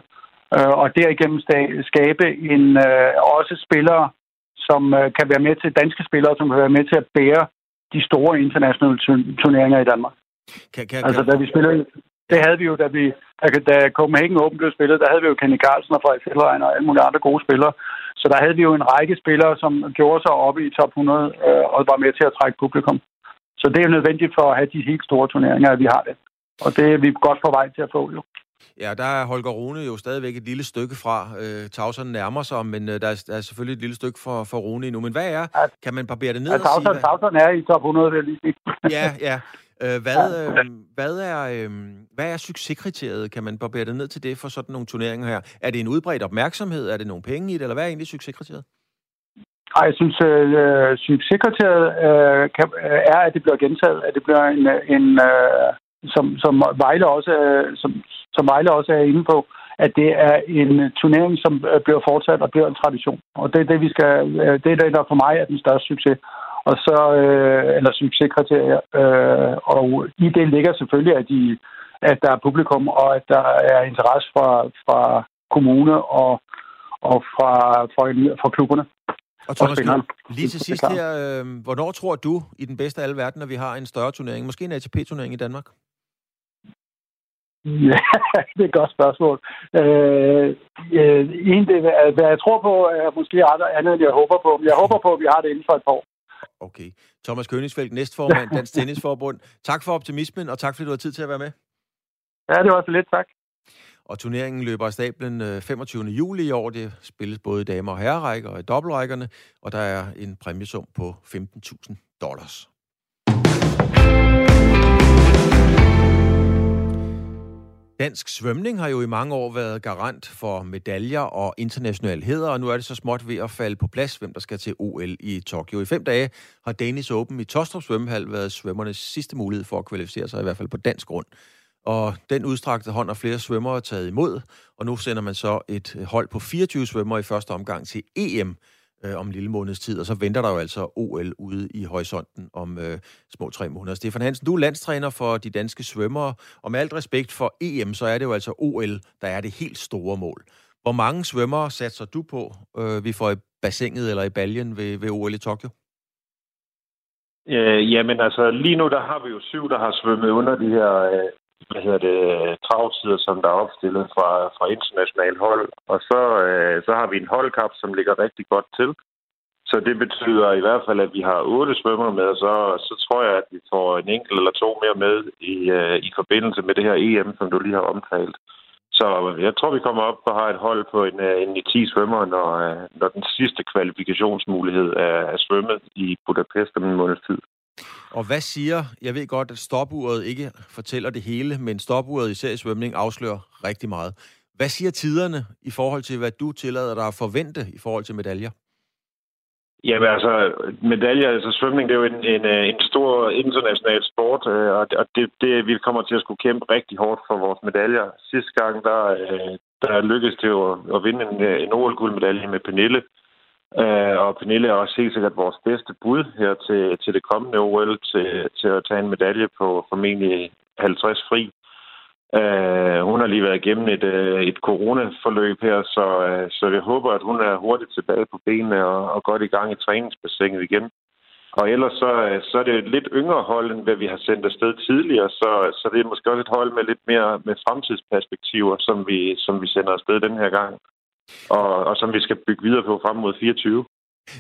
Øh, og derigennem skabe en øh, også spillere, som øh, kan være med til, danske spillere, som kan være med til at bære de store internationale turneringer i Danmark. Kan, kan, altså, da vi spillede, det havde vi jo, da, vi, da Copenhagen Open blev spillet, der havde vi jo Kenny Carlsen og Frederik Fjellerein og alle mulige andre gode spillere. Så der havde vi jo en række spillere, som gjorde sig oppe i top 100 øh, og var med til at trække publikum. Så det er jo nødvendigt for at have de helt store turneringer, at vi har det. Og det er vi godt på vej til at få jo. Ja, der er Holger Rune jo stadigvæk et lille stykke fra. Øh, Tauson nærmer sig, men øh, der, er, der er selvfølgelig et lille stykke for, for Rune endnu. Men hvad er? Kan man barbere det ned? Ja, Tauson, sige, hvad... Tauson er i top 100, vil jeg lige sige. ja, ja. Øh, hvad, øh, hvad, er, øh, hvad er succeskriteriet? Kan man barbere det ned til det for sådan nogle turneringer her? Er det en udbredt opmærksomhed? Er det nogle penge i det? Eller hvad er egentlig succeskriteriet? Ej, jeg synes, øh, succeskriteriet øh, kan, øh, er, at det bliver gentaget, at det bliver en, en øh, som, som, Vejle også, øh, som, som Vejle også er inde på, at det er en turnering, som øh, bliver fortsat og bliver en tradition. Og det er det, vi skal, øh, det er det, der for mig er den største succes. Og så, øh, eller succeskriterier. Øh, og i det ligger selvfølgelig, at, de, at der er publikum, og at der er interesse fra, fra kommune og, og fra, fra, fra klubberne. Og Thomas, og lige til sidst her, øh, hvornår tror du i den bedste af alle verden, at vi har en større turnering, måske en ATP-turnering i Danmark? Ja, det er et godt spørgsmål. Øh, øh, en, det, hvad jeg tror på, er måske andet, end jeg håber på. Jeg håber på, at vi har det inden for et par år. Okay. Thomas Kønigsfeldt, næstformand, Dansk Tennisforbund. Tak for optimismen, og tak fordi du har tid til at være med. Ja, det var så lidt. Tak. Og turneringen løber af stablen 25. Øh, juli i år. Det spilles både damer- og herrerækker og i dobbeltrækkerne, og der er en præmiesum på 15.000 dollars. Dansk svømning har jo i mange år været garant for medaljer og international heder, og nu er det så småt ved at falde på plads, hvem der skal til OL i Tokyo. I fem dage har Danish Open i Tostrup Svømmehal været svømmernes sidste mulighed for at kvalificere sig, i hvert fald på dansk grund. Og den udstrakte hånd har flere svømmere taget imod, og nu sender man så et hold på 24 svømmere i første omgang til EM øh, om en lille måneds tid, og så venter der jo altså OL ude i horisonten om øh, små tre måneder. Stefan Hansen, du er landstræner for de danske svømmere, og med alt respekt for EM, så er det jo altså OL, der er det helt store mål. Hvor mange svømmere satser du på, øh, vi får i bassinet eller i baljen ved, ved OL i Tokyo? Øh, jamen altså, lige nu der har vi jo syv, der har svømmet under de her øh, hvad hedder det, travtider, som der er opstillet fra, fra international hold. Og så, øh, så har vi en holdkap, som ligger rigtig godt til. Så det betyder i hvert fald, at vi har otte svømmer med, og så, så tror jeg, at vi får en enkelt eller to mere med i, øh, i forbindelse med det her EM, som du lige har omtalt. Så jeg tror, vi kommer op og har et hold på en, øh, en 10 svømmer, når, øh, når den sidste kvalifikationsmulighed er, er svømmet i Budapest om en måneds tid. Og hvad siger, jeg ved godt, at stopuret ikke fortæller det hele, men stopuret især i svømning afslører rigtig meget. Hvad siger tiderne i forhold til, hvad du tillader dig at forvente i forhold til medaljer? Jamen altså, medaljer, altså svømning, det er jo en, en, øh, en stor international sport, øh, og det, det, vi kommer til at skulle kæmpe rigtig hårdt for vores medaljer. Sidste gang, der, øh, der lykkedes det jo at vinde en, en OL-guldmedalje med Pernille, Øh, Øh, og Pernille er også helt sikkert vores bedste bud her til, til det kommende OL, til, til at tage en medalje på formentlig 50 fri. Øh, hun har lige været igennem et, øh, et coronaforløb her, så, øh, så jeg håber, at hun er hurtigt tilbage på benene og, og godt i gang i træningsbassinet igen. Og ellers så, så er det et lidt yngre hold, end hvad vi har sendt afsted tidligere, så, så det er måske også et hold med lidt mere med fremtidsperspektiver, som vi, som vi sender afsted den her gang og, og som vi skal bygge videre på frem mod 24.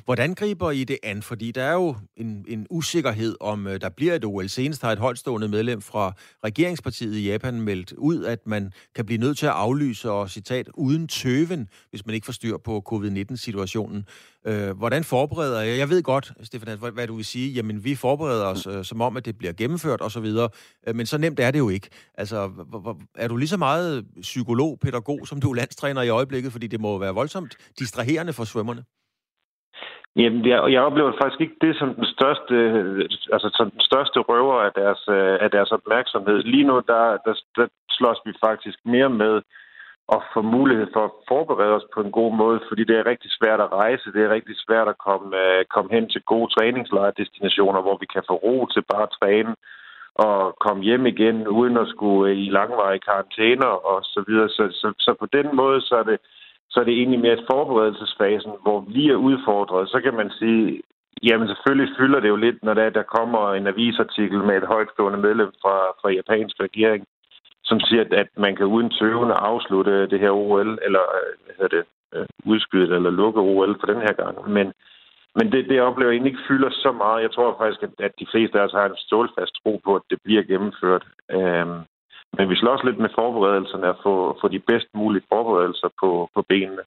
Hvordan griber I det an? Fordi der er jo en, en usikkerhed om, øh, der bliver et OL. Senest har et holdstående medlem fra regeringspartiet i Japan meldt ud, at man kan blive nødt til at aflyse og citat uden tøven, hvis man ikke får styr på covid-19-situationen. Øh, hvordan forbereder jeg? Jeg ved godt, Stefan, hvad, hvad du vil sige. Jamen, vi forbereder os øh, som om, at det bliver gennemført osv., øh, men så nemt er det jo ikke. Altså, er du lige så meget psykolog, pædagog, som du er landstræner i øjeblikket? Fordi det må være voldsomt distraherende for svømmerne. Jamen, jeg, jeg oplever faktisk ikke det som den største, altså som den største røver af deres, øh, af deres opmærksomhed. Lige nu, der, der, der slås vi faktisk mere med at få mulighed for at forberede os på en god måde, fordi det er rigtig svært at rejse, det er rigtig svært at komme, øh, komme hen til gode træningslejrdestinationer, hvor vi kan få ro til bare at træne og komme hjem igen, uden at skulle i langvarige karantæner og så videre. Så, så, så på den måde, så er det, så er det egentlig mere et forberedelsesfasen, hvor vi er udfordret. Så kan man sige, jamen selvfølgelig fylder det jo lidt, når der, der kommer en avisartikel med et højtstående medlem fra, fra japansk regering, som siger, at man kan uden tøvende afslutte det her OL, eller øh, hvad hedder det, øh, udskyde udskyde eller lukke OL for den her gang. Men, men det, det oplever jeg egentlig ikke fylder så meget. Jeg tror faktisk, at, at de fleste af os har en stålfast tro på, at det bliver gennemført. Øhm, men vi slås lidt med forberedelserne at få, få de bedst mulige forberedelser på, på benene.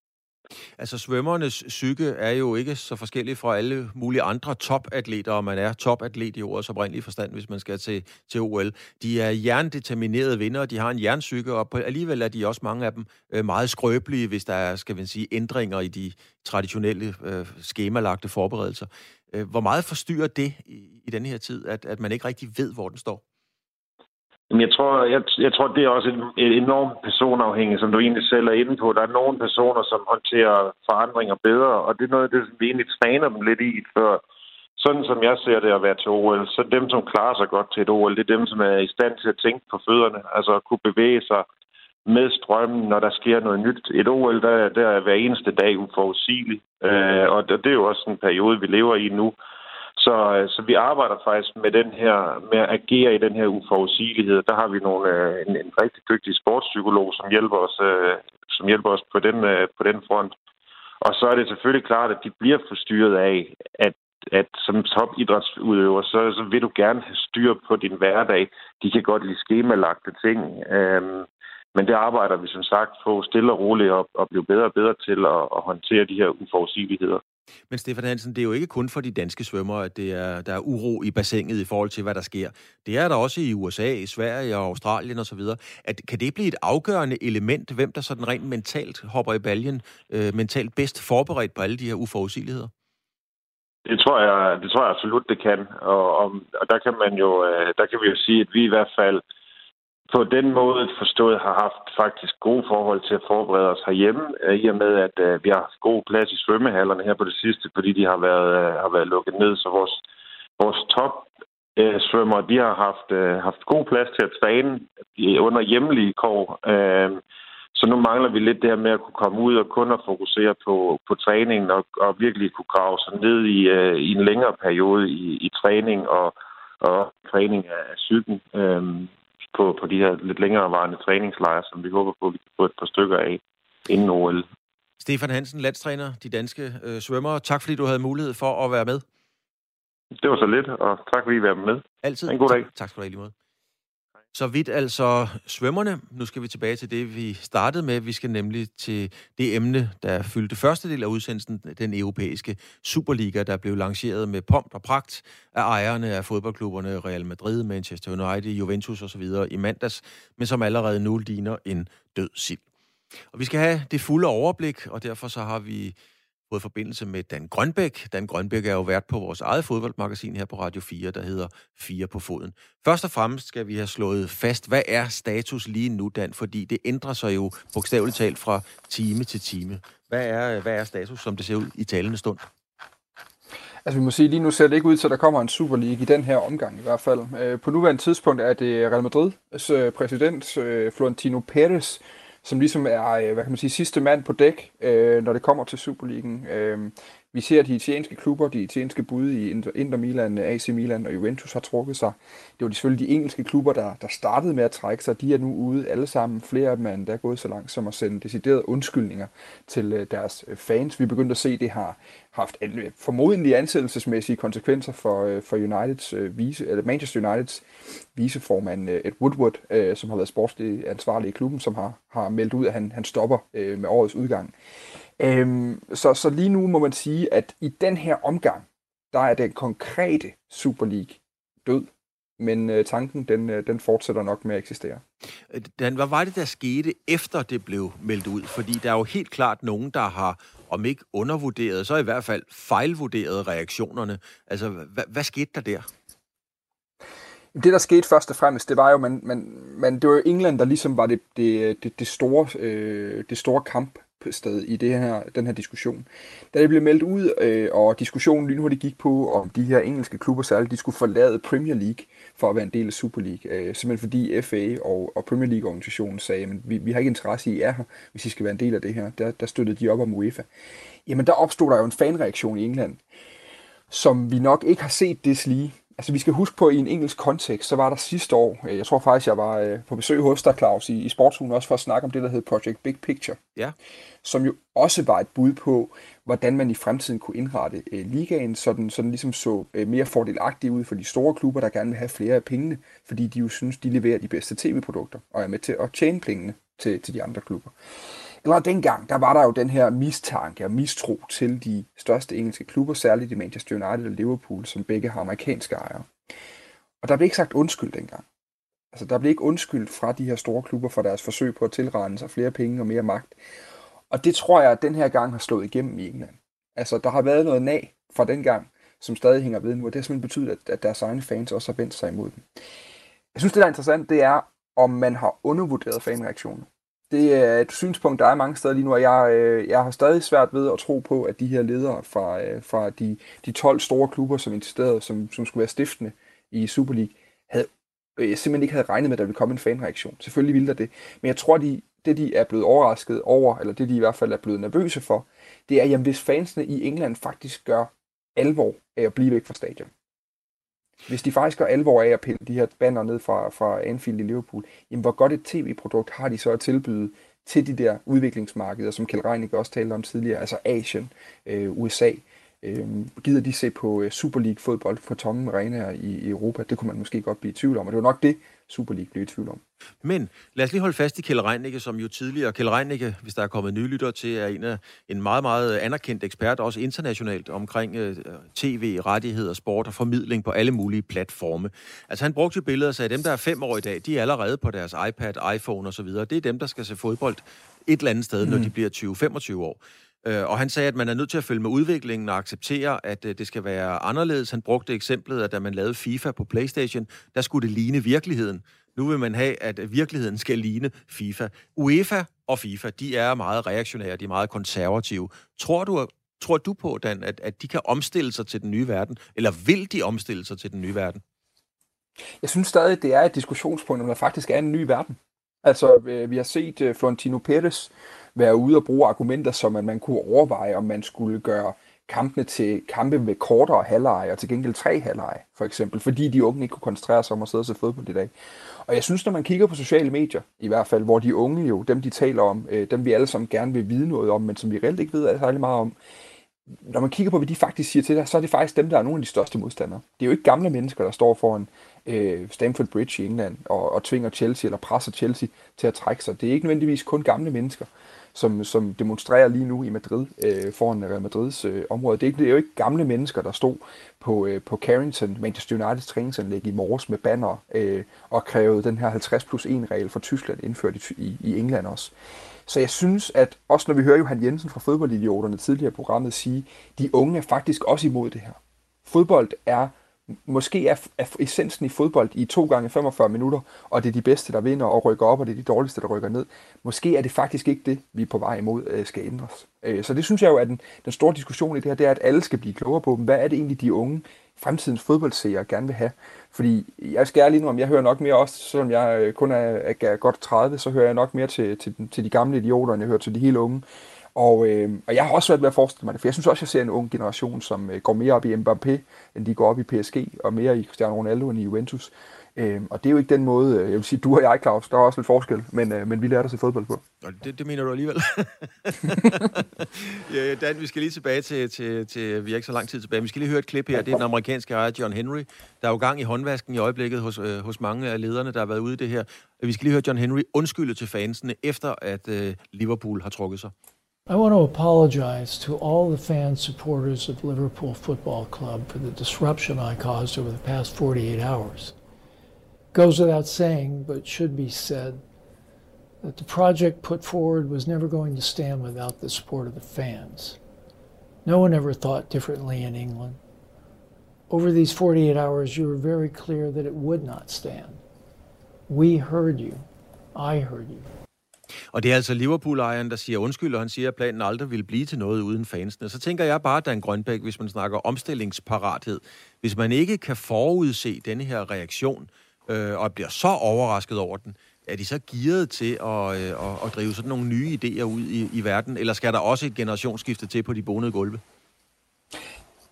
Altså svømmernes psyke er jo ikke så forskellig fra alle mulige andre topatleter, og man er topatlet i ordets oprindelige forstand, hvis man skal til, til OL. De er jerndeterminerede vinder, de har en jernpsyke, og på, alligevel er de også mange af dem øh, meget skrøbelige, hvis der er, skal man sige, ændringer i de traditionelle øh, skemalagte forberedelser. Øh, hvor meget forstyrrer det i, i denne her tid, at, at man ikke rigtig ved, hvor den står? Jamen, jeg tror, jeg, jeg tror, det er også et, et enormt personafhængigt, som du egentlig selv er inde på. Der er nogle personer, som håndterer forandringer bedre, og det er noget af det, som vi egentlig træner dem lidt i før. Sådan som jeg ser det at være til OL, så dem, som klarer sig godt til et OL, det er dem, som er i stand til at tænke på fødderne, altså at kunne bevæge sig med strømmen, når der sker noget nyt. Et OL, der, der er hver eneste dag uforudsigelig, øh, og det er jo også en periode, vi lever i nu, så, øh, så vi arbejder faktisk med den her, med at agere i den her uforudsigelighed. Der har vi nogle, øh, en, en rigtig dygtig sportspsykolog, som hjælper os, øh, som hjælper os på, den, på den front. Og så er det selvfølgelig klart, at de bliver forstyrret af, at at som topidrætsudøver, så, så vil du gerne have styr på din hverdag. De kan godt lide skemalagte ting. Øhm, men det arbejder vi som sagt på stille og roligt op og blive bedre og bedre til at, at håndtere de her uforudsigeligheder. Men Stefan Hansen, det er jo ikke kun for de danske svømmere, at det er, der er uro i bassinet i forhold til, hvad der sker. Det er der også i USA, i Sverige og Australien osv. At, kan det blive et afgørende element, hvem der sådan rent mentalt hopper i baljen, øh, mentalt bedst forberedt på alle de her uforudsigeligheder? Det tror jeg, det tror jeg absolut, det kan. Og, og, og der kan man jo, øh, der kan vi jo sige, at vi i hvert fald på den måde forstået har haft faktisk gode forhold til at forberede os herhjemme, øh, i og med, at øh, vi har haft god plads i svømmehallerne her på det sidste, fordi de har været, øh, har været lukket ned, så vores, vores top svømmer, de har haft, haft god plads til at træne under hjemlige kår. Så nu mangler vi lidt det her med at kunne komme ud og kun at fokusere på, på træningen og, og virkelig kunne grave sig ned i, i en længere periode i, i træning og, og træning af, cyklen. psyken. På, på de her lidt længerevarende træningslejre, som vi håber på, at vi kan få et par stykker af inden OL. Stefan Hansen, landstræner, de danske øh, svømmere. Tak fordi du havde mulighed for at være med. Det var så lidt, og tak fordi I var med. Altid. En god dag. Tak, tak skal du have lige måde. Så vidt altså svømmerne. Nu skal vi tilbage til det, vi startede med. Vi skal nemlig til det emne, der fyldte første del af udsendelsen, den europæiske Superliga, der blev lanceret med pomp og pragt af ejerne af fodboldklubberne Real Madrid, Manchester United, Juventus osv. i mandags, men som allerede nu ligner en død sild. Og vi skal have det fulde overblik, og derfor så har vi fået forbindelse med Dan Grønbæk. Dan Grønbæk er jo vært på vores eget fodboldmagasin her på Radio 4, der hedder 4 på foden. Først og fremmest skal vi have slået fast, hvad er status lige nu, Dan? Fordi det ændrer sig jo bogstaveligt talt fra time til time. Hvad er, hvad er status, som det ser ud i talende stund? Altså vi må sige, lige nu ser det ikke ud til, at der kommer en Super League i den her omgang i hvert fald. Øh, på nuværende tidspunkt er det Real Madrid's øh, præsident øh, Florentino Perez, som ligesom er, øh, hvad kan man sige, sidste mand på dæk, øh, når det kommer til Superligaen. Øh, vi ser, at de italienske klubber, de italienske bud i Inter Milan, AC Milan og Juventus har trukket sig. Det var de selvfølgelig de engelske klubber, der, der startede med at trække sig. De er nu ude alle sammen. Flere af dem er endda gået så langt som at sende deciderede undskyldninger til øh, deres øh, fans. Vi begyndte at se, at det har haft øh, formodentlig ansættelsesmæssige konsekvenser for, for Uniteds vise, eller Manchester Uniteds viceformand Ed Woodward, som har været sportslig ansvarlig i klubben, som har, har meldt ud, at han, han stopper med årets udgang. Øhm, så, så lige nu må man sige, at i den her omgang, der er den konkrete Super League død. Men øh, tanken, den, øh, den fortsætter nok med at eksistere. Dan, hvad var det, der skete, efter det blev meldt ud? Fordi der er jo helt klart nogen, der har, om ikke undervurderet, så i hvert fald fejlvurderet reaktionerne. Altså, hvad, hvad skete der der? Det, der skete først og fremmest, det var jo, man, man, man, det var jo England, der ligesom var det, det, det, det, store, øh, det store kamp sted i det her, den her diskussion. Da det blev meldt ud, øh, og diskussionen lige nu det gik på, om de her engelske klubber særligt, de skulle forlade Premier League for at være en del af Super League. Øh, simpelthen fordi FA og, og Premier League-organisationen sagde, at vi, vi har ikke interesse i jer her, hvis I skal være en del af det her. Der, der støttede de op om UEFA. Jamen der opstod der jo en fanreaktion i England, som vi nok ikke har set det lige Altså, vi skal huske på, at i en engelsk kontekst, så var der sidste år, øh, jeg tror faktisk, jeg var øh, på besøg hos dig, Claus, i, i Sportsugen, også for at snakke om det, der hed Project Big Picture. Ja. Som jo også var et bud på, hvordan man i fremtiden kunne indrette øh, ligaen, så den, så den ligesom så øh, mere fordelagtig ud for de store klubber, der gerne vil have flere af pengene, fordi de jo synes, de leverer de bedste tv-produkter, og er med til at tjene pengene til, til de andre klubber allerede dengang, der var der jo den her mistanke og mistro til de største engelske klubber, særligt i Manchester United og Liverpool, som begge har amerikanske ejere. Og der blev ikke sagt undskyld dengang. Altså, der blev ikke undskyldt fra de her store klubber for deres forsøg på at tilrende sig flere penge og mere magt. Og det tror jeg, at den her gang har slået igennem i England. Altså, der har været noget nag fra den gang, som stadig hænger ved nu, og det har simpelthen betydet, at, at deres egne fans også har vendt sig imod dem. Jeg synes, det der er interessant, det er, om man har undervurderet fanreaktionen. Det er et synspunkt, der er mange steder lige nu, og jeg, øh, jeg har stadig svært ved at tro på, at de her ledere fra, øh, fra de, de 12 store klubber, som insisterede, som, som skulle være stiftende i Super League, havde øh, simpelthen ikke havde regnet med, at der ville komme en fanreaktion. Selvfølgelig ville der det. Men jeg tror, de, det de er blevet overrasket over, eller det de i hvert fald er blevet nervøse for, det er, jamen hvis fansene i England faktisk gør alvor af at blive væk fra stadion. Hvis de faktisk gør alvor af at pille de her banner ned fra, fra Anfield i Liverpool, jamen hvor godt et tv-produkt har de så at tilbyde til de der udviklingsmarkeder, som Kjell Reinicke også talte om tidligere, altså Asien, øh, USA. Øh, gider de se på øh, Super League fodbold for tomme arenaer i, i Europa? Det kunne man måske godt blive i tvivl om, og det var nok det, Super League blev i tvivl om. Men lad os lige holde fast i Kjell Reinicke, som jo tidligere, Kjell Reinicke, hvis der er kommet nye lytter til, er en, af, en meget, meget anerkendt ekspert, også internationalt, omkring uh, tv, rettigheder, sport og formidling på alle mulige platforme. Altså han brugte jo billeder og sagde, at dem, der er fem år i dag, de er allerede på deres iPad, iPhone osv. Det er dem, der skal se fodbold et eller andet sted, mm. når de bliver 20-25 år. Øh, og han sagde, at man er nødt til at følge med udviklingen og acceptere, at øh, det skal være anderledes. Han brugte eksemplet, at da man lavede FIFA på PlayStation, der skulle det ligne virkeligheden. Nu vil man have, at virkeligheden skal ligne FIFA. UEFA og FIFA, de er meget reaktionære, de er meget konservative. Tror du, tror du på, Dan, at, at de kan omstille sig til den nye verden? Eller vil de omstille sig til den nye verden? Jeg synes stadig, det er et diskussionspunkt, om der faktisk er en ny verden. Altså, øh, vi har set øh, Florentino Perez være ude og bruge argumenter, som at man kunne overveje, om man skulle gøre kampene til kampe med kortere halvleje, og til gengæld tre halvleje, for eksempel, fordi de unge ikke kunne koncentrere sig om at sidde og se fodbold i dag. Og jeg synes, når man kigger på sociale medier, i hvert fald, hvor de unge jo, dem de taler om, øh, dem vi alle sammen gerne vil vide noget om, men som vi reelt ikke ved særlig meget om, når man kigger på, hvad de faktisk siger til dig, så er det faktisk dem, der er nogle af de største modstandere. Det er jo ikke gamle mennesker, der står foran øh, Stamford Bridge i England og, og tvinger Chelsea eller presser Chelsea til at trække sig. Det er ikke nødvendigvis kun gamle mennesker som, som demonstrerer lige nu i Madrid, øh, foran Real Madrids øh, område. Det er, det er jo ikke gamle mennesker, der stod på, øh, på Carrington, Manchester Uniteds træningsanlæg i morges med banner øh, og krævede den her 50 plus 1 regel for Tyskland indført i, i, i England også. Så jeg synes, at også når vi hører Johan Jensen fra fodboldidioterne tidligere i programmet sige, de unge er faktisk også imod det her. Fodbold er måske er, er essensen i fodbold i 2 gange 45 minutter, og det er de bedste, der vinder og rykker op, og det er de dårligste, der rykker ned. Måske er det faktisk ikke det, vi er på vej imod, øh, skal ændres. Øh, så det synes jeg jo, at den, den store diskussion i det her, det er, at alle skal blive klogere på dem. Hvad er det egentlig, de unge fremtidens fodboldseere gerne vil have? Fordi jeg skal lige nu, om jeg hører nok mere også, selvom jeg øh, kun er, er godt 30, så hører jeg nok mere til, til, til de gamle idioter, end jeg hører til de helt unge. Og, øh, og jeg har også været ved at forestille mig det, for jeg synes også, jeg ser en ung generation, som øh, går mere op i Mbappé, end de går op i PSG, og mere i Cristiano Ronaldo end i Juventus. Øh, og det er jo ikke den måde, øh, jeg vil sige, du og jeg, Claus, der er også lidt forskel, men, øh, men vi lærte at se fodbold på. Det, det mener du alligevel. ja, Dan, vi skal lige tilbage til, til, til, vi er ikke så lang tid tilbage, vi skal lige høre et klip her. Det er den amerikanske ejer, John Henry. Der er jo gang i håndvasken i øjeblikket hos, øh, hos mange af lederne, der har været ude i det her. Vi skal lige høre John Henry undskylde til fansene, efter at øh, Liverpool har trukket sig. I want to apologize to all the fan supporters of Liverpool Football Club for the disruption I caused over the past 48 hours. Goes without saying, but should be said, that the project put forward was never going to stand without the support of the fans. No one ever thought differently in England. Over these 48 hours, you were very clear that it would not stand. We heard you. I heard you. Og det er altså Liverpool-ejeren, der siger undskyld, og han siger, at planen aldrig vil blive til noget uden fansene. Så tænker jeg bare, Dan Grønbæk, hvis man snakker omstillingsparathed, hvis man ikke kan forudse denne her reaktion, øh, og bliver så overrasket over den, er de så gearet til at, øh, at, at drive sådan nogle nye idéer ud i, i verden, eller skal der også et generationsskifte til på de bonede gulve?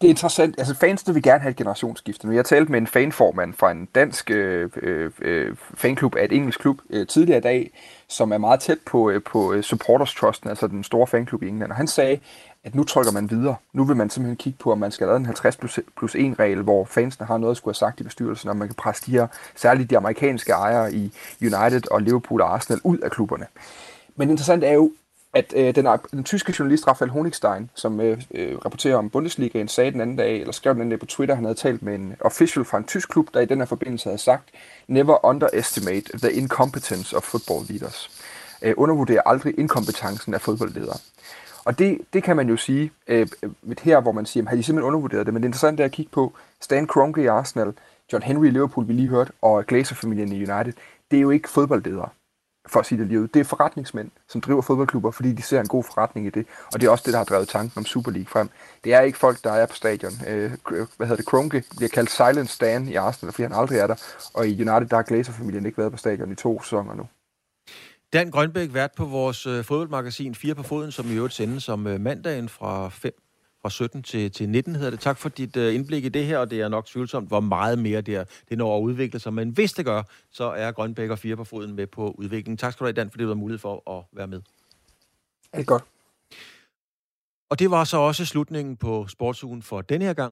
Det er interessant. Altså fansene vil gerne have et generationsskifte. Nu jeg talte med en fanformand fra en dansk øh, øh, øh fanklub af et engelsk klub øh, tidligere i dag, som er meget tæt på, øh, på øh, Supporters Trusten, altså den store fanklub i England. Og han sagde, at nu trykker man videre. Nu vil man simpelthen kigge på, om man skal lave en 50 plus, plus 1 regel, hvor fansene har noget at skulle have sagt i bestyrelsen, og man kan presse de her, særligt de amerikanske ejere i United og Liverpool og Arsenal ud af klubberne. Men interessant er jo, at øh, den, den tyske journalist Raphael Honigstein, som øh, øh, rapporterer om Bundesligaen, sagde den anden dag, eller skrev den anden dag på Twitter, han havde talt med en official fra en tysk klub, der i den her forbindelse havde sagt, never underestimate the incompetence of football leaders. Øh, undervurder aldrig inkompetencen af fodboldledere. Og det, det kan man jo sige øh, øh her, hvor man siger, har de simpelthen undervurderet det, men det interessante er at kigge på Stan Kroenke i Arsenal, John Henry i Liverpool, vi lige hørte, og Glazer-familien i United. Det er jo ikke fodboldledere for at sige det lige ud. Det er forretningsmænd, som driver fodboldklubber, fordi de ser en god forretning i det. Og det er også det, der har drevet tanken om Super League frem. Det er ikke folk, der er på stadion. Øh, hvad hedder det? Kronke bliver kaldt Silent Stan i Arsenal, fordi han aldrig er der. Og i United, der har Glazer-familien ikke været på stadion i to sæsoner nu. Dan Grønbæk, vært på vores øh, fodboldmagasin 4 på foden, som i øvrigt sendes som øh, mandagen fra 5 fra 17 til, til 19 hedder det. Tak for dit uh, indblik i det her, og det er nok tvivlsomt, hvor meget mere det, er, det når at udvikle sig. Men hvis det gør, så er Grønbæk og fire på foden med på udviklingen. Tak skal du have, Dan, fordi du har mulighed for at være med. Det godt. Og det var så også slutningen på sportsugen for denne her gang.